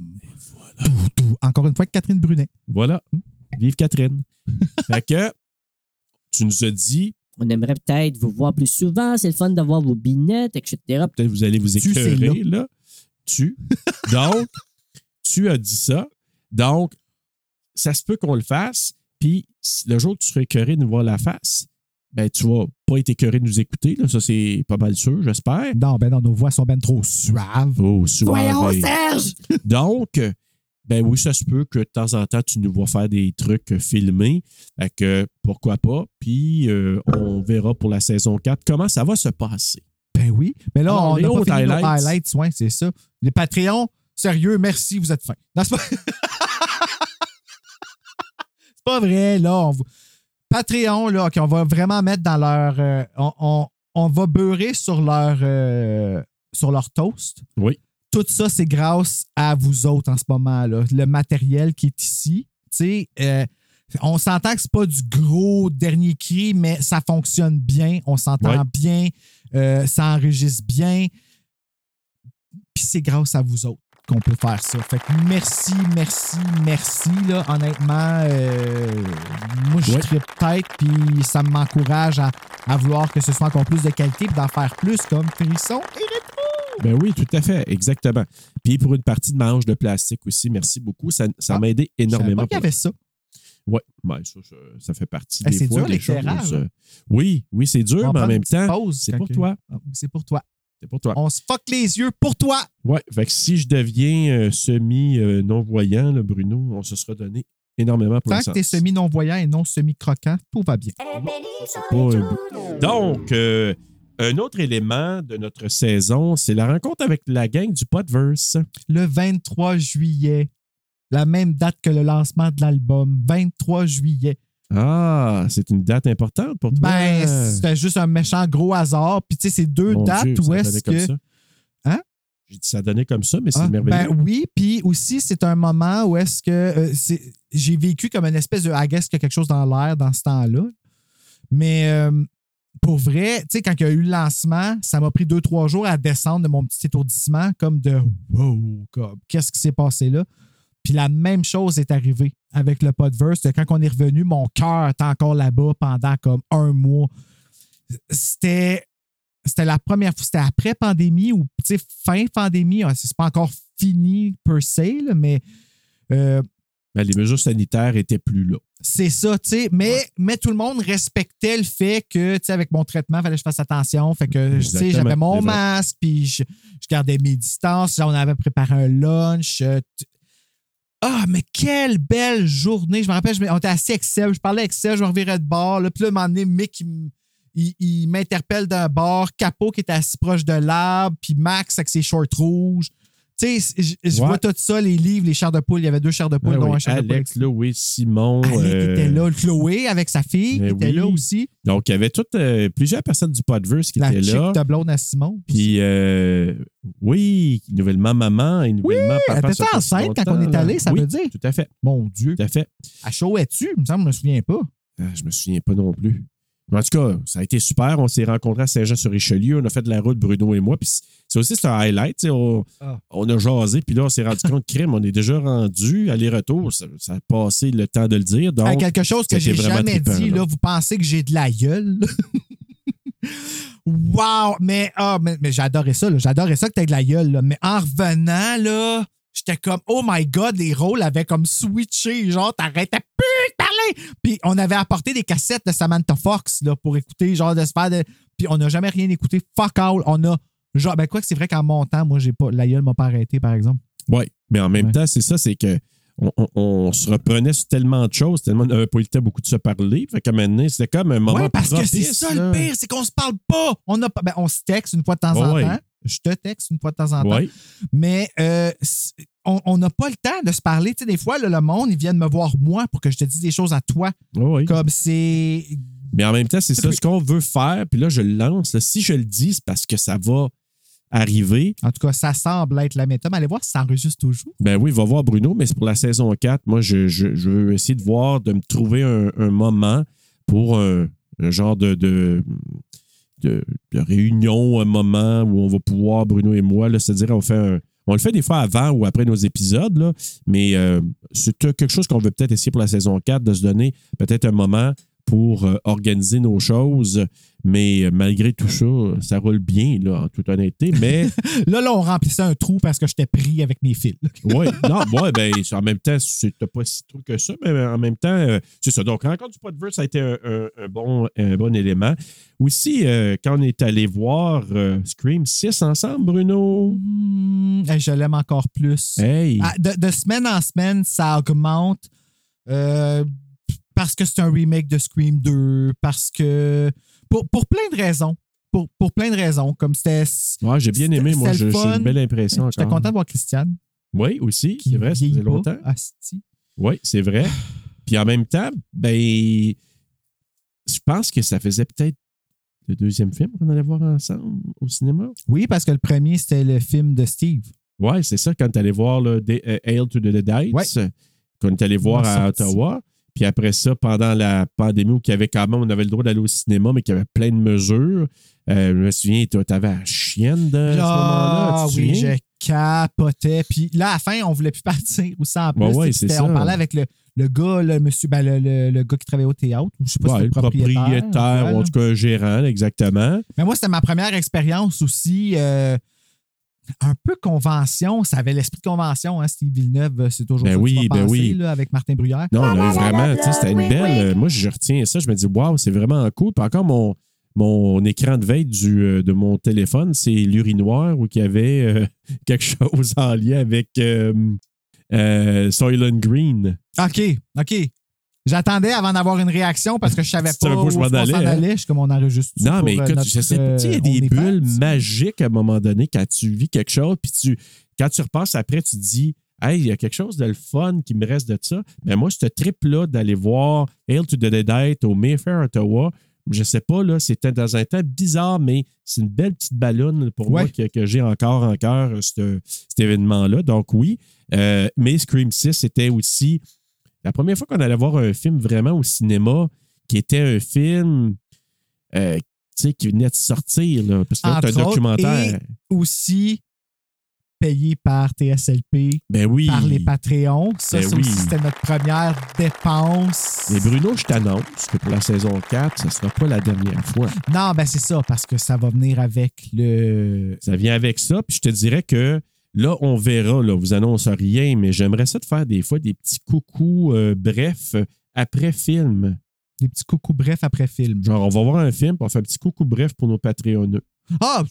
Tout, tout. Encore une fois, Catherine Brunet. Voilà. Vive Catherine. fait que tu nous as dit, On aimerait peut-être vous voir plus souvent. C'est le fun d'avoir vos binettes, etc. peut-être vous allez vous Tu, écœurer, là. Tu. Donc, tu as dit ça. Donc, ça se peut qu'on le fasse. Puis, le jour que tu seras écœuré de nous voir la face, ben, tu vas pas être écœuré de nous écouter. Là. Ça, c'est pas mal sûr, j'espère. Non, ben non, nos voix sont ben trop suaves. Oh, soirée. Serge! Donc, ben oui, ça se peut que de temps en temps, tu nous vois faire des trucs filmés. Fait que pourquoi pas? Puis, euh, on verra pour la saison 4 comment ça va se passer. Ben oui. Mais là, Alors, on les n'a pas fini nos highlights. highlights. Ouais, c'est ça. Les Patreons, sérieux, merci, vous êtes fins. Non, c'est pas... c'est pas vrai, là. On... vous- Patreon, là, OK, on va vraiment mettre dans leur... euh, on, on- on va beurrer sur leur, euh, sur leur toast. Oui. Tout ça, c'est grâce à vous autres en ce moment, là. Le matériel qui est ici. Tu sais, euh, on s'entend que c'est pas du gros dernier cri, mais ça fonctionne bien. On s'entend Ouais. bien. euh, ça enregistre bien. Puis c'est grâce à vous autres qu'on peut faire ça. Fait que merci, merci, merci. Là, honnêtement, euh, moi, je tripe tête, puis ça m'encourage à, à vouloir que ce soit encore plus de qualité, puis d'en faire plus comme frisson et rétro. Ben oui, tout à fait, exactement. Puis pour une partie de manche de plastique aussi, merci beaucoup. Ça, ça Ah, m'a aidé énormément. qu'il y avait ça. Ouais, ben, ça, ça, fait partie Eh, des fois dur, des choses. hein? euh, Oui, oui, c'est dur, mais en même temps, pause c'est pour toi. Ah, C'est pour toi. C'est pour toi. On se fuck les yeux pour toi. Ouais, fait que si je deviens euh, semi-non-voyant, Bruno, on se sera donné énormément pour Tant que t'es semi-non-voyant et non semi-croquant, tout va bien. Un. Donc, euh, un autre élément de notre saison, c'est la rencontre avec la gang du Podverse. Le 23 juillet, la même date que le lancement de l'album, 23 juillet. Ah, c'est une date importante pour toi. Ben, c'était juste un méchant gros hasard. Puis, tu sais, c'est deux Mon dates Dieu, où est-ce que. ça. Hein? J'ai dit ça donnait comme ça, mais c'est Ah, merveilleux. ben oui, puis aussi, c'est un moment où est-ce que euh, c'est- j'ai vécu comme une espèce de I guess qu'il y a quelque chose dans l'air dans ce temps-là. Mais euh, pour vrai, tu sais, quand il y a eu le lancement, ça m'a pris deux, trois jours à descendre de mon petit étourdissement, comme de wow, qu'est-ce qui s'est passé là? Puis la même chose est arrivée avec le Podverse. Quand on est revenu, mon cœur était encore là-bas pendant comme un mois. C'était c'était la première fois, c'était après pandémie ou fin pandémie. hein, C'est pas encore fini per se, là, mais euh, Ben, les mesures sanitaires étaient plus là. c'est ça, tu sais. Mais, mais tout le monde respectait le fait que, tu sais, avec mon traitement, il fallait que je fasse attention. Fait que, tu sais, j'avais mon masque, puis je, je gardais mes distances. On avait préparé un lunch. euh, Ah, mais quelle belle journée! Je me rappelle, on était assis Seb, je parlais Seb, je me revirais de bord. Là, puis là, à un moment donné, Mick, il, m'interpelle d'un bord, Capot qui était assis proche de l'arbre, puis Max avec ses shorts rouges. Tu sais, je, vois tout ça, les livres, les chars de poule. Il y avait deux chars de poule, Ah dont oui, un char de poule. Alex, Louis, Simon. Alec euh, était là, Chloé avec sa fille ben était oui. là aussi. Donc, il y avait toutes, euh, plusieurs personnes du Podverse qui La étaient là. de blonde à Simon. Puis, euh, oui, nouvellement maman et nouvellement elle papa. était ça fait enceinte quand on est allé, ça veut dire? Tout à fait, Mon Dieu. tout à fait. À chaud es-tu? Il me semble, je me souviens pas. Ah, je me souviens pas non plus. En tout cas, ça a été super. On s'est rencontrés à Saint-Jean-sur-Richelieu. On a fait de la route, Bruno et moi. Puis c'est aussi c'est un highlight. On, Ah. on a jasé, puis là, on s'est rendu compte, crime, on est déjà rendu aller-retour. Ça, ça a passé le temps de le dire. Donc, quelque chose que j'ai jamais trippant, dit, là. là, vous pensez que j'ai de la gueule? Wow! Mais, ah, mais, mais j'adorais ça, là. J'adorais ça que t'aies de la gueule, là. Mais en revenant, là, j'étais comme, oh my god, les rôles avaient comme switché. Genre, t'arrêtais plus de parler. Puis on avait apporté des cassettes de Samantha Fox, là, pour écouter, genre, de se faire de. Puis on n'a jamais rien écouté. Fuck all. On a. Genre, ben quoi que c'est vrai qu'en montant, moi, j'ai pas. La gueule m'a pas arrêté, par exemple. Oui, mais en même Ouais. temps, c'est ça, c'est que on, on- on se reprenait sur tellement de choses, tellement on n'avait pas eu le temps beaucoup de se parler. Fait qu'à donné, c'était comme un moment Oui, parce que c'est ça le pire, c'est qu'on se parle pas. On, a pas ben, on se texte une fois de temps en Ouais. temps. Je te texte une fois de temps en temps. Mais euh, on n'a pas le temps de se parler. Tu sais, des fois, là, le monde, ils viennent me voir moi pour que je te dise des choses à toi. Ouais, ouais. Comme c'est. Mais en même temps, c'est ça ce qu'on veut faire. Puis là, je le lance. là. Si je le dis, c'est parce que ça va arriver. En tout cas, ça semble être la méthode. Mais allez voir si ça enregistre toujours. Ben oui, va voir Bruno, mais c'est pour la saison 4. Moi, je, je- je veux essayer de voir, de me trouver un, un moment pour un, un genre de, de, de- de réunion, un moment où on va pouvoir, Bruno et moi, c'est-à-dire on fait un- On le fait des fois avant ou après nos épisodes, là, mais euh, c'est quelque chose qu'on veut peut-être essayer pour la saison 4, de se donner peut-être un moment pour euh, organiser nos choses. Mais euh, malgré tout ça, ça roule bien, là, en toute honnêteté. Mais Là, là, on remplissait un trou parce que j'étais pris avec mes fils. oui, non, ouais, ben, en même temps, c'était pas si trop que ça, mais en même temps, euh, c'est ça. Donc, Rencontre du Podverse, ça a été un, un- un bon, un bon élément. Aussi, euh, quand on est allé voir euh, Scream 6 ensemble, Bruno? Hey, je l'aime encore plus. Hey! Ah, de, de semaine en semaine, ça augmente euh, parce que c'est un remake de Scream 2, parce que. Pour, pour plein de raisons. Pour, pour plein de raisons. Comme c'était. Ouais, j'ai bien aimé, moi, le j'ai une belle impression J'étais content de voir Christiane. Oui, aussi, c'est vrai, ça faisait longtemps. asti. Oui, c'est vrai. Puis en même temps, ben, je pense que ça faisait peut-être le deuxième film qu'on allait voir ensemble au cinéma. Oui, parce que le premier, c'était le film de Steve. Ouais, c'est ça, quand tu allé voir Day- euh, Hail to the Deadites, Ouais. qu'on est allé voir à. Ottawa. Puis après ça, pendant la pandémie, où il y avait quand même, on avait le droit d'aller au cinéma, mais qu'il y avait plein de mesures. Euh, je me souviens, tu avais la chienne de à ce moment-là. Ah oui, souviens? je capotais. Puis là, à la fin, on voulait plus partir ou ça en plus. Ouais, ça. On parlait avec le, le gars, le monsieur, ben, le, le- le gars qui travaillait au théâtre, ou je sais pas si Ouais, c'était le propriétaire. ou en tout cas un gérant, exactement. Mais moi, c'était ma première expérience aussi. euh, un peu convention. Ça avait l'esprit de convention, hein, Steve Villeneuve. euh, C'est toujours Ben ça que oui, ben penser, oui. là, avec Martin Bruyère. Non, on a eu vraiment, tu sais, c'était une belle. euh, Moi, je retiens ça, je me dis, waouh, c'est vraiment cool. Puis encore, mon, mon écran de veille du, euh, de mon téléphone, c'est l'urinoir où il y avait euh, quelque chose en lien avec euh, euh, Soylent Green. OK, OK. J'attendais avant d'avoir une réaction parce que je savais pas où je m'en allais, allait. Je suis comme on enregistre. Non, mais écoute, je sais pas, tu sais, il y a des bulles magiques. à un moment donné quand tu vis quelque chose, puis tu, quand tu repasses après, tu te dis, hey, il y a quelque chose de le fun qui me reste de ça. Mais moi, ce trip-là d'aller voir Hail to the Deadite au Mayfair, Ottawa, je sais pas, là, c'était dans un temps bizarre, mais c'est une belle petite ballonne pour moi que, que j'ai encore en cœur, euh, ce- cet événement-là. Donc, oui. Euh, mais Scream 6, c'était aussi la première fois qu'on allait voir un film vraiment au cinéma qui était un film euh, qui venait de sortir. Là, parce que là, c'est un documentaire. et aussi payé par TSLP, Ben oui. par les Patreons. Ça, Ben oui. c'était notre première dépense. Mais Bruno, je t'annonce que pour la saison 4, ce ne sera pas la dernière fois. Non, ben c'est ça, parce que ça va venir avec le. Ça vient avec ça. Puis je te dirais que là, on verra. Là, vous annonce rien, mais j'aimerais ça de faire des fois des petits coucous euh, brefs après film. Des petits coucous brefs après film. Genre, on va voir un film, puis on fait un petit coucou bref pour nos Patreonneux. Ah!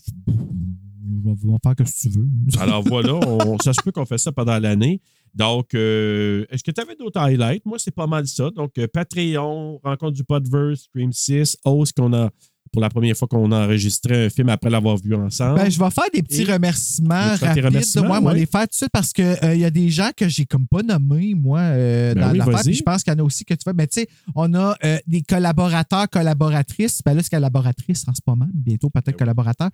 On va faire que si tu veux. Alors voilà, on- ça se peut qu'on fasse ça pendant l'année. Donc, euh, est-ce que tu avais d'autres highlights? Moi, c'est pas mal ça. Donc, euh, Patreon, Rencontre du Podverse, Stream 6, Host qu'on a pour la première fois qu'on a enregistré un film après l'avoir vu ensemble. Ben, je vais faire des petits Et- remerciements vas rapides. remerciements, Moi, moi, ouais. les faire tout de suite parce qu'il il y a des gens que j'ai comme pas nommés, moi, euh, Ben dans oui, l'affaire. Puis je pense qu'il y en a aussi que tu fais. Mais tu sais, on a euh, des collaborateurs, collaboratrices. Ben là, c'est collaboratrice en ce moment. Bientôt, Ben peut-être collaborateur.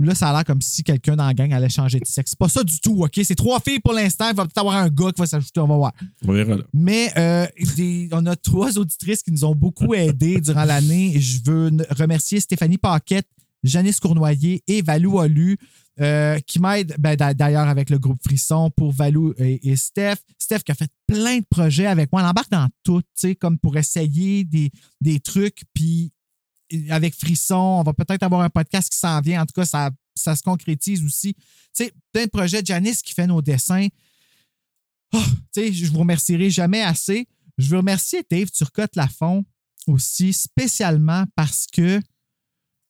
Là, ça a l'air comme si quelqu'un dans la gang allait changer de sexe. C'est pas ça du tout, OK? C'est trois filles pour l'instant. Il va peut-être avoir un gars qui va s'ajouter, on va voir. On verra là. Mais euh, des- on a trois auditrices qui nous ont beaucoup aidés durant l'année. Je veux remercier Stéphanie Paquette, Janice Cournoyer et Valou Olu. euh, qui m'aident ben, d'a- d'ailleurs avec le groupe Frisson pour Valou et, et Steph. Steph qui a fait plein de projets avec moi. Elle embarque dans tout, tu sais, comme pour essayer des, des trucs. Puis avec Frisson, on va peut-être avoir un podcast qui s'en vient. En tout cas, ça, ça se concrétise aussi. Tu sais, plein de projets. Janice qui fait nos dessins. Oh, tu sais, je vous remercierai jamais assez. Je veux remercier Dave Turcotte-Lafont aussi, spécialement parce que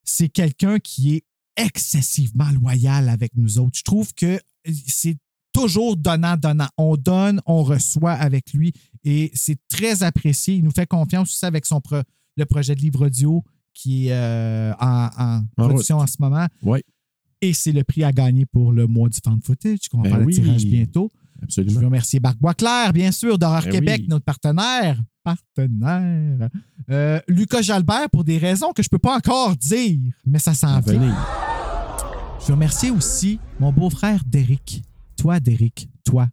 c'est quelqu'un qui est excessivement loyal avec nous autres. Je trouve que c'est toujours donnant-donnant. On donne, on reçoit avec lui et c'est très apprécié. Il nous fait confiance aussi avec son pro- le projet de livre audio qui est euh, en, en En production en ce moment. Oui, Et c'est le prix à gagner pour le mois du fan footage, qu'on va Ben faire oui. le tirage bientôt. Je absolument. veux remercier Marc Boisclair, bien sûr, d'Horreur Ben Québec, oui. notre partenaire. Partenaire. Euh, Lucas Jalbert, pour des raisons que je ne peux pas encore dire, mais ça s'en vient. Venez. Je veux remercier aussi mon beau-frère Derek. Toi, Derek, toi.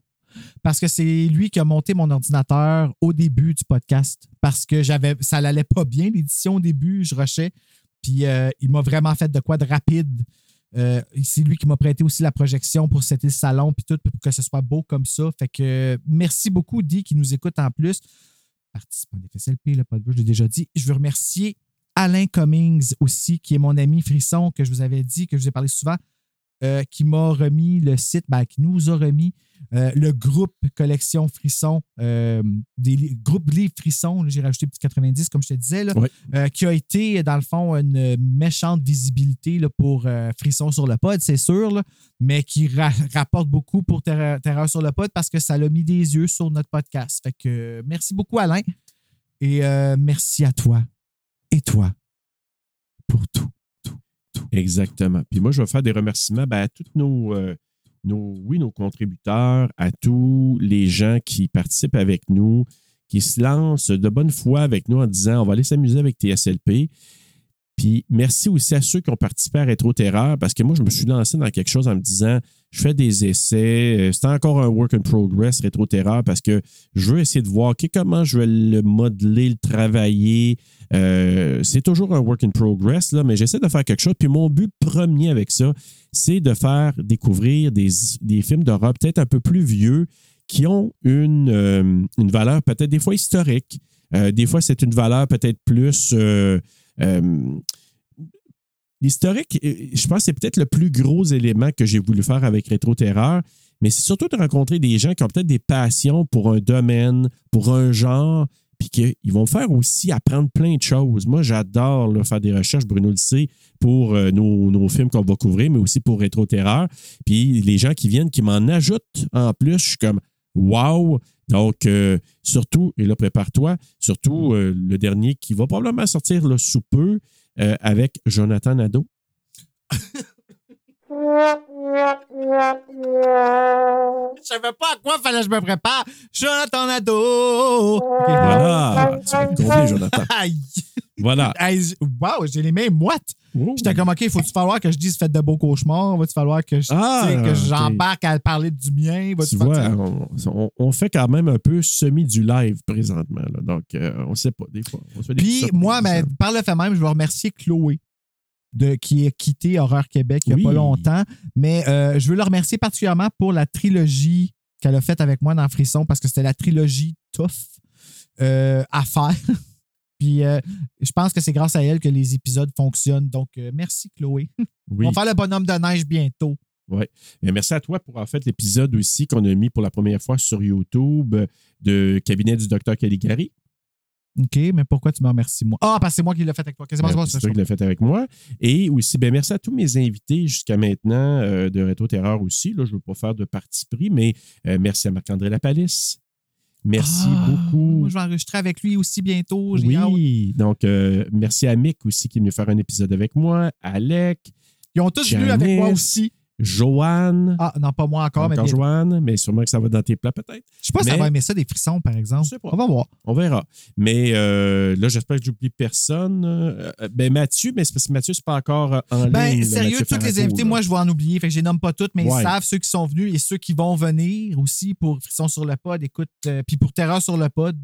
Parce que c'est lui qui a monté mon ordinateur au début du podcast. Parce que j'avais, ça n'allait pas bien, l'édition au début, je rushais. Puis euh, il m'a vraiment fait de quoi de rapide. Euh, c'est lui qui m'a prêté aussi la projection pour le salon puis tout, pour que ce soit beau comme ça. Fait que merci beaucoup, Di, qui nous écoute en plus. Participant des FSLP, le podcast, je l'ai déjà dit. Je veux remercier Alain Cummings aussi, qui est mon ami Frisson, que je vous avais dit, que je vous ai parlé souvent, euh, qui m'a remis le site, ben, qui nous a remis euh, le groupe Collection Frisson, euh, des li- groupe Livre Frisson, j'ai rajouté petit 90, comme je te disais, là, euh, qui a été, dans le fond, une méchante visibilité là, pour Frisson sur le pod, c'est sûr, là, mais qui ra- rapporte beaucoup pour Terreur, Terreur sur le pod parce que ça l'a mis des yeux sur notre podcast. Fait que merci beaucoup, Alain. Et merci à toi et toi pour tout. Exactement. Puis moi, je vais faire des remerciements ben, à tous nos, euh, nos, oui, nos contributeurs, à tous les gens qui participent avec nous, qui se lancent de bonne foi avec nous en disant on va aller s'amuser avec TSLP. Puis merci aussi à ceux qui ont participé à Rétro Terreur parce que moi, je me suis lancé dans quelque chose en me disant je fais des essais. euh, C'est encore un work in progress, Rétro Terreur, parce que je veux essayer de voir comment je vais le modeler, le travailler. Euh, c'est toujours un work in progress, là, mais j'essaie de faire quelque chose. Puis mon but premier avec ça, c'est de faire découvrir des, des films d'horreur peut-être un peu plus vieux qui ont une, euh, une valeur peut-être des fois historique. Des fois, c'est une valeur peut-être plus. Euh, L'historique, euh, je pense que c'est peut-être le plus gros élément que j'ai voulu faire avec Rétro Terreur, mais c'est surtout de rencontrer des gens qui ont peut-être des passions pour un domaine, pour un genre, puis qu'ils vont faire aussi apprendre plein de choses. Moi, j'adore faire des recherches, Bruno le sait, pour euh, nos, nos films qu'on va couvrir, mais aussi pour Rétro Terreur. Puis les gens qui viennent, qui m'en ajoutent en plus, je suis comme wow! Donc, euh, surtout, et là, prépare-toi, surtout euh, le dernier qui va probablement sortir là, sous peu euh, avec Jonathan Nadeau. Je savais pas à quoi fallait que je me prépare. Jonathan Nadeau. OK, Voilà! Tu vas comblé, Jonathan. Aïe. Voilà. Wow, j'ai les mains moites. J'étais comme, OK, faut-tu falloir que je dise faites de beaux cauchemars? Va-tu falloir que je- Ah, que ok. j'embarque à parler du mien? Va-tu Tu vois, on, on- fait quand même un peu semi du live présentement. là. Donc, euh, on ne sait pas, des fois. On se fait des Puis moi, ben, par le fait même, je veux remercier Chloé. De, qui a quitté Horreur Québec il n'y a Oui. pas longtemps. Mais euh, je veux le remercier particulièrement pour la trilogie qu'elle a faite avec moi dans Frisson parce que c'était la trilogie tough euh, à faire. Puis euh, je pense que c'est grâce à elle que les épisodes fonctionnent. Donc, euh, merci Chloé. Oui. On va faire le bonhomme de neige bientôt. Mais merci à toi pour en fait l'épisode aussi qu'on a mis pour la première fois sur YouTube euh, de Cabinet du Docteur Caligari. OK, mais pourquoi tu me remercies moi? Ah, parce que c'est moi qui l'ai fait avec toi. C'est moi, qui l'as fait avec moi. Et aussi, ben, merci à tous mes invités jusqu'à maintenant euh, de Rétro Terreur aussi. Là, je ne veux pas faire de parti pris, mais merci à Marc-André Lapalisse. Merci Ah, beaucoup. Moi, je vais enregistrer avec lui aussi bientôt. Hâte. Oui, donc euh, merci à Mick aussi qui est venu faire un épisode avec moi, Alec, Ils ont tous venu avec moi Janice. aussi. Joanne, Ah, non, pas moi encore, mais encore bien- Joanne, mais sûrement que ça va dans tes plats peut-être. Je sais pas si ça Mais- va aimer ça, des frissons, par exemple. Je sais pas. On va voir. On verra. Mais euh, là, j'espère que j'oublie personne. Euh, ben Mathieu, mais c'est parce que Mathieu, c'est pas encore euh, en Ben, ligne. sérieux, tous les invités, là. moi, je vais en oublier. Fait que je les nomme pas toutes, mais Ouais. ils savent ceux qui sont venus et ceux qui vont venir aussi pour Frissons sur le pod. Écoute, euh, puis pour Terreur sur le pod.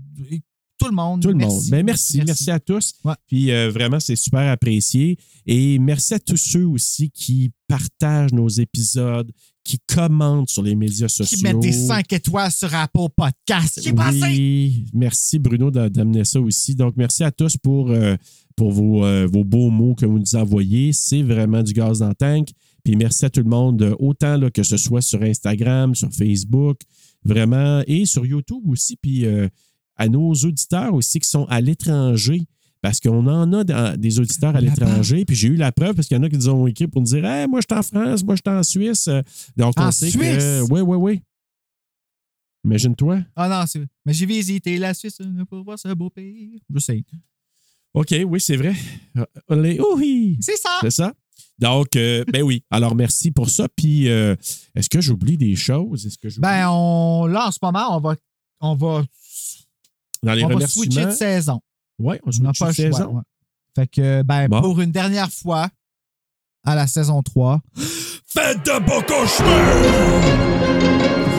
Tout le monde. Tout le merci, monde. Ben, merci, merci, à tous. Ouais. Puis euh, vraiment, c'est super apprécié. Et merci à tous ceux aussi qui partagent nos épisodes, qui commentent sur les médias sociaux. Qui mettent des 5 étoiles sur Apple Podcast. Qui? Oui, merci Bruno d'a- d'amener ça aussi. Donc, merci à tous pour, euh, pour vos, euh, vos beaux mots que vous nous envoyez. C'est vraiment du gaz dans le tank. Puis merci à tout le monde, autant là, que ce soit sur Instagram, sur Facebook, vraiment, et sur YouTube aussi. Puis euh, à nos auditeurs aussi qui sont à l'étranger. Parce qu'on en a dans- des auditeurs à l'étranger. Puis j'ai eu la preuve parce qu'il y en a qui nous ont écrit pour nous dire Hey, moi, je suis en France, moi, je suis en Suisse. Euh, Donc, En on sait Suisse? que. Oui, oui, oui. Imagine-toi. Ah non, c'est. Mais j'ai visité la Suisse euh, pour voir ce beau pays. Je sais. OK, oui, c'est vrai. Euh, Les oui, C'est ça. c'est ça. Donc, euh, ben oui. Alors, merci pour ça. Puis, euh, est-ce que j'oublie des choses? Est-ce que j'oublie? Ben, on, là, en ce moment, on va, on va, Dans les on va switcher de saison. Oui, on switch pas de le choix. saison. ouais. Fait que, ben, Bon. pour une dernière fois, à la saison 3, Faites de beaux cauchemars!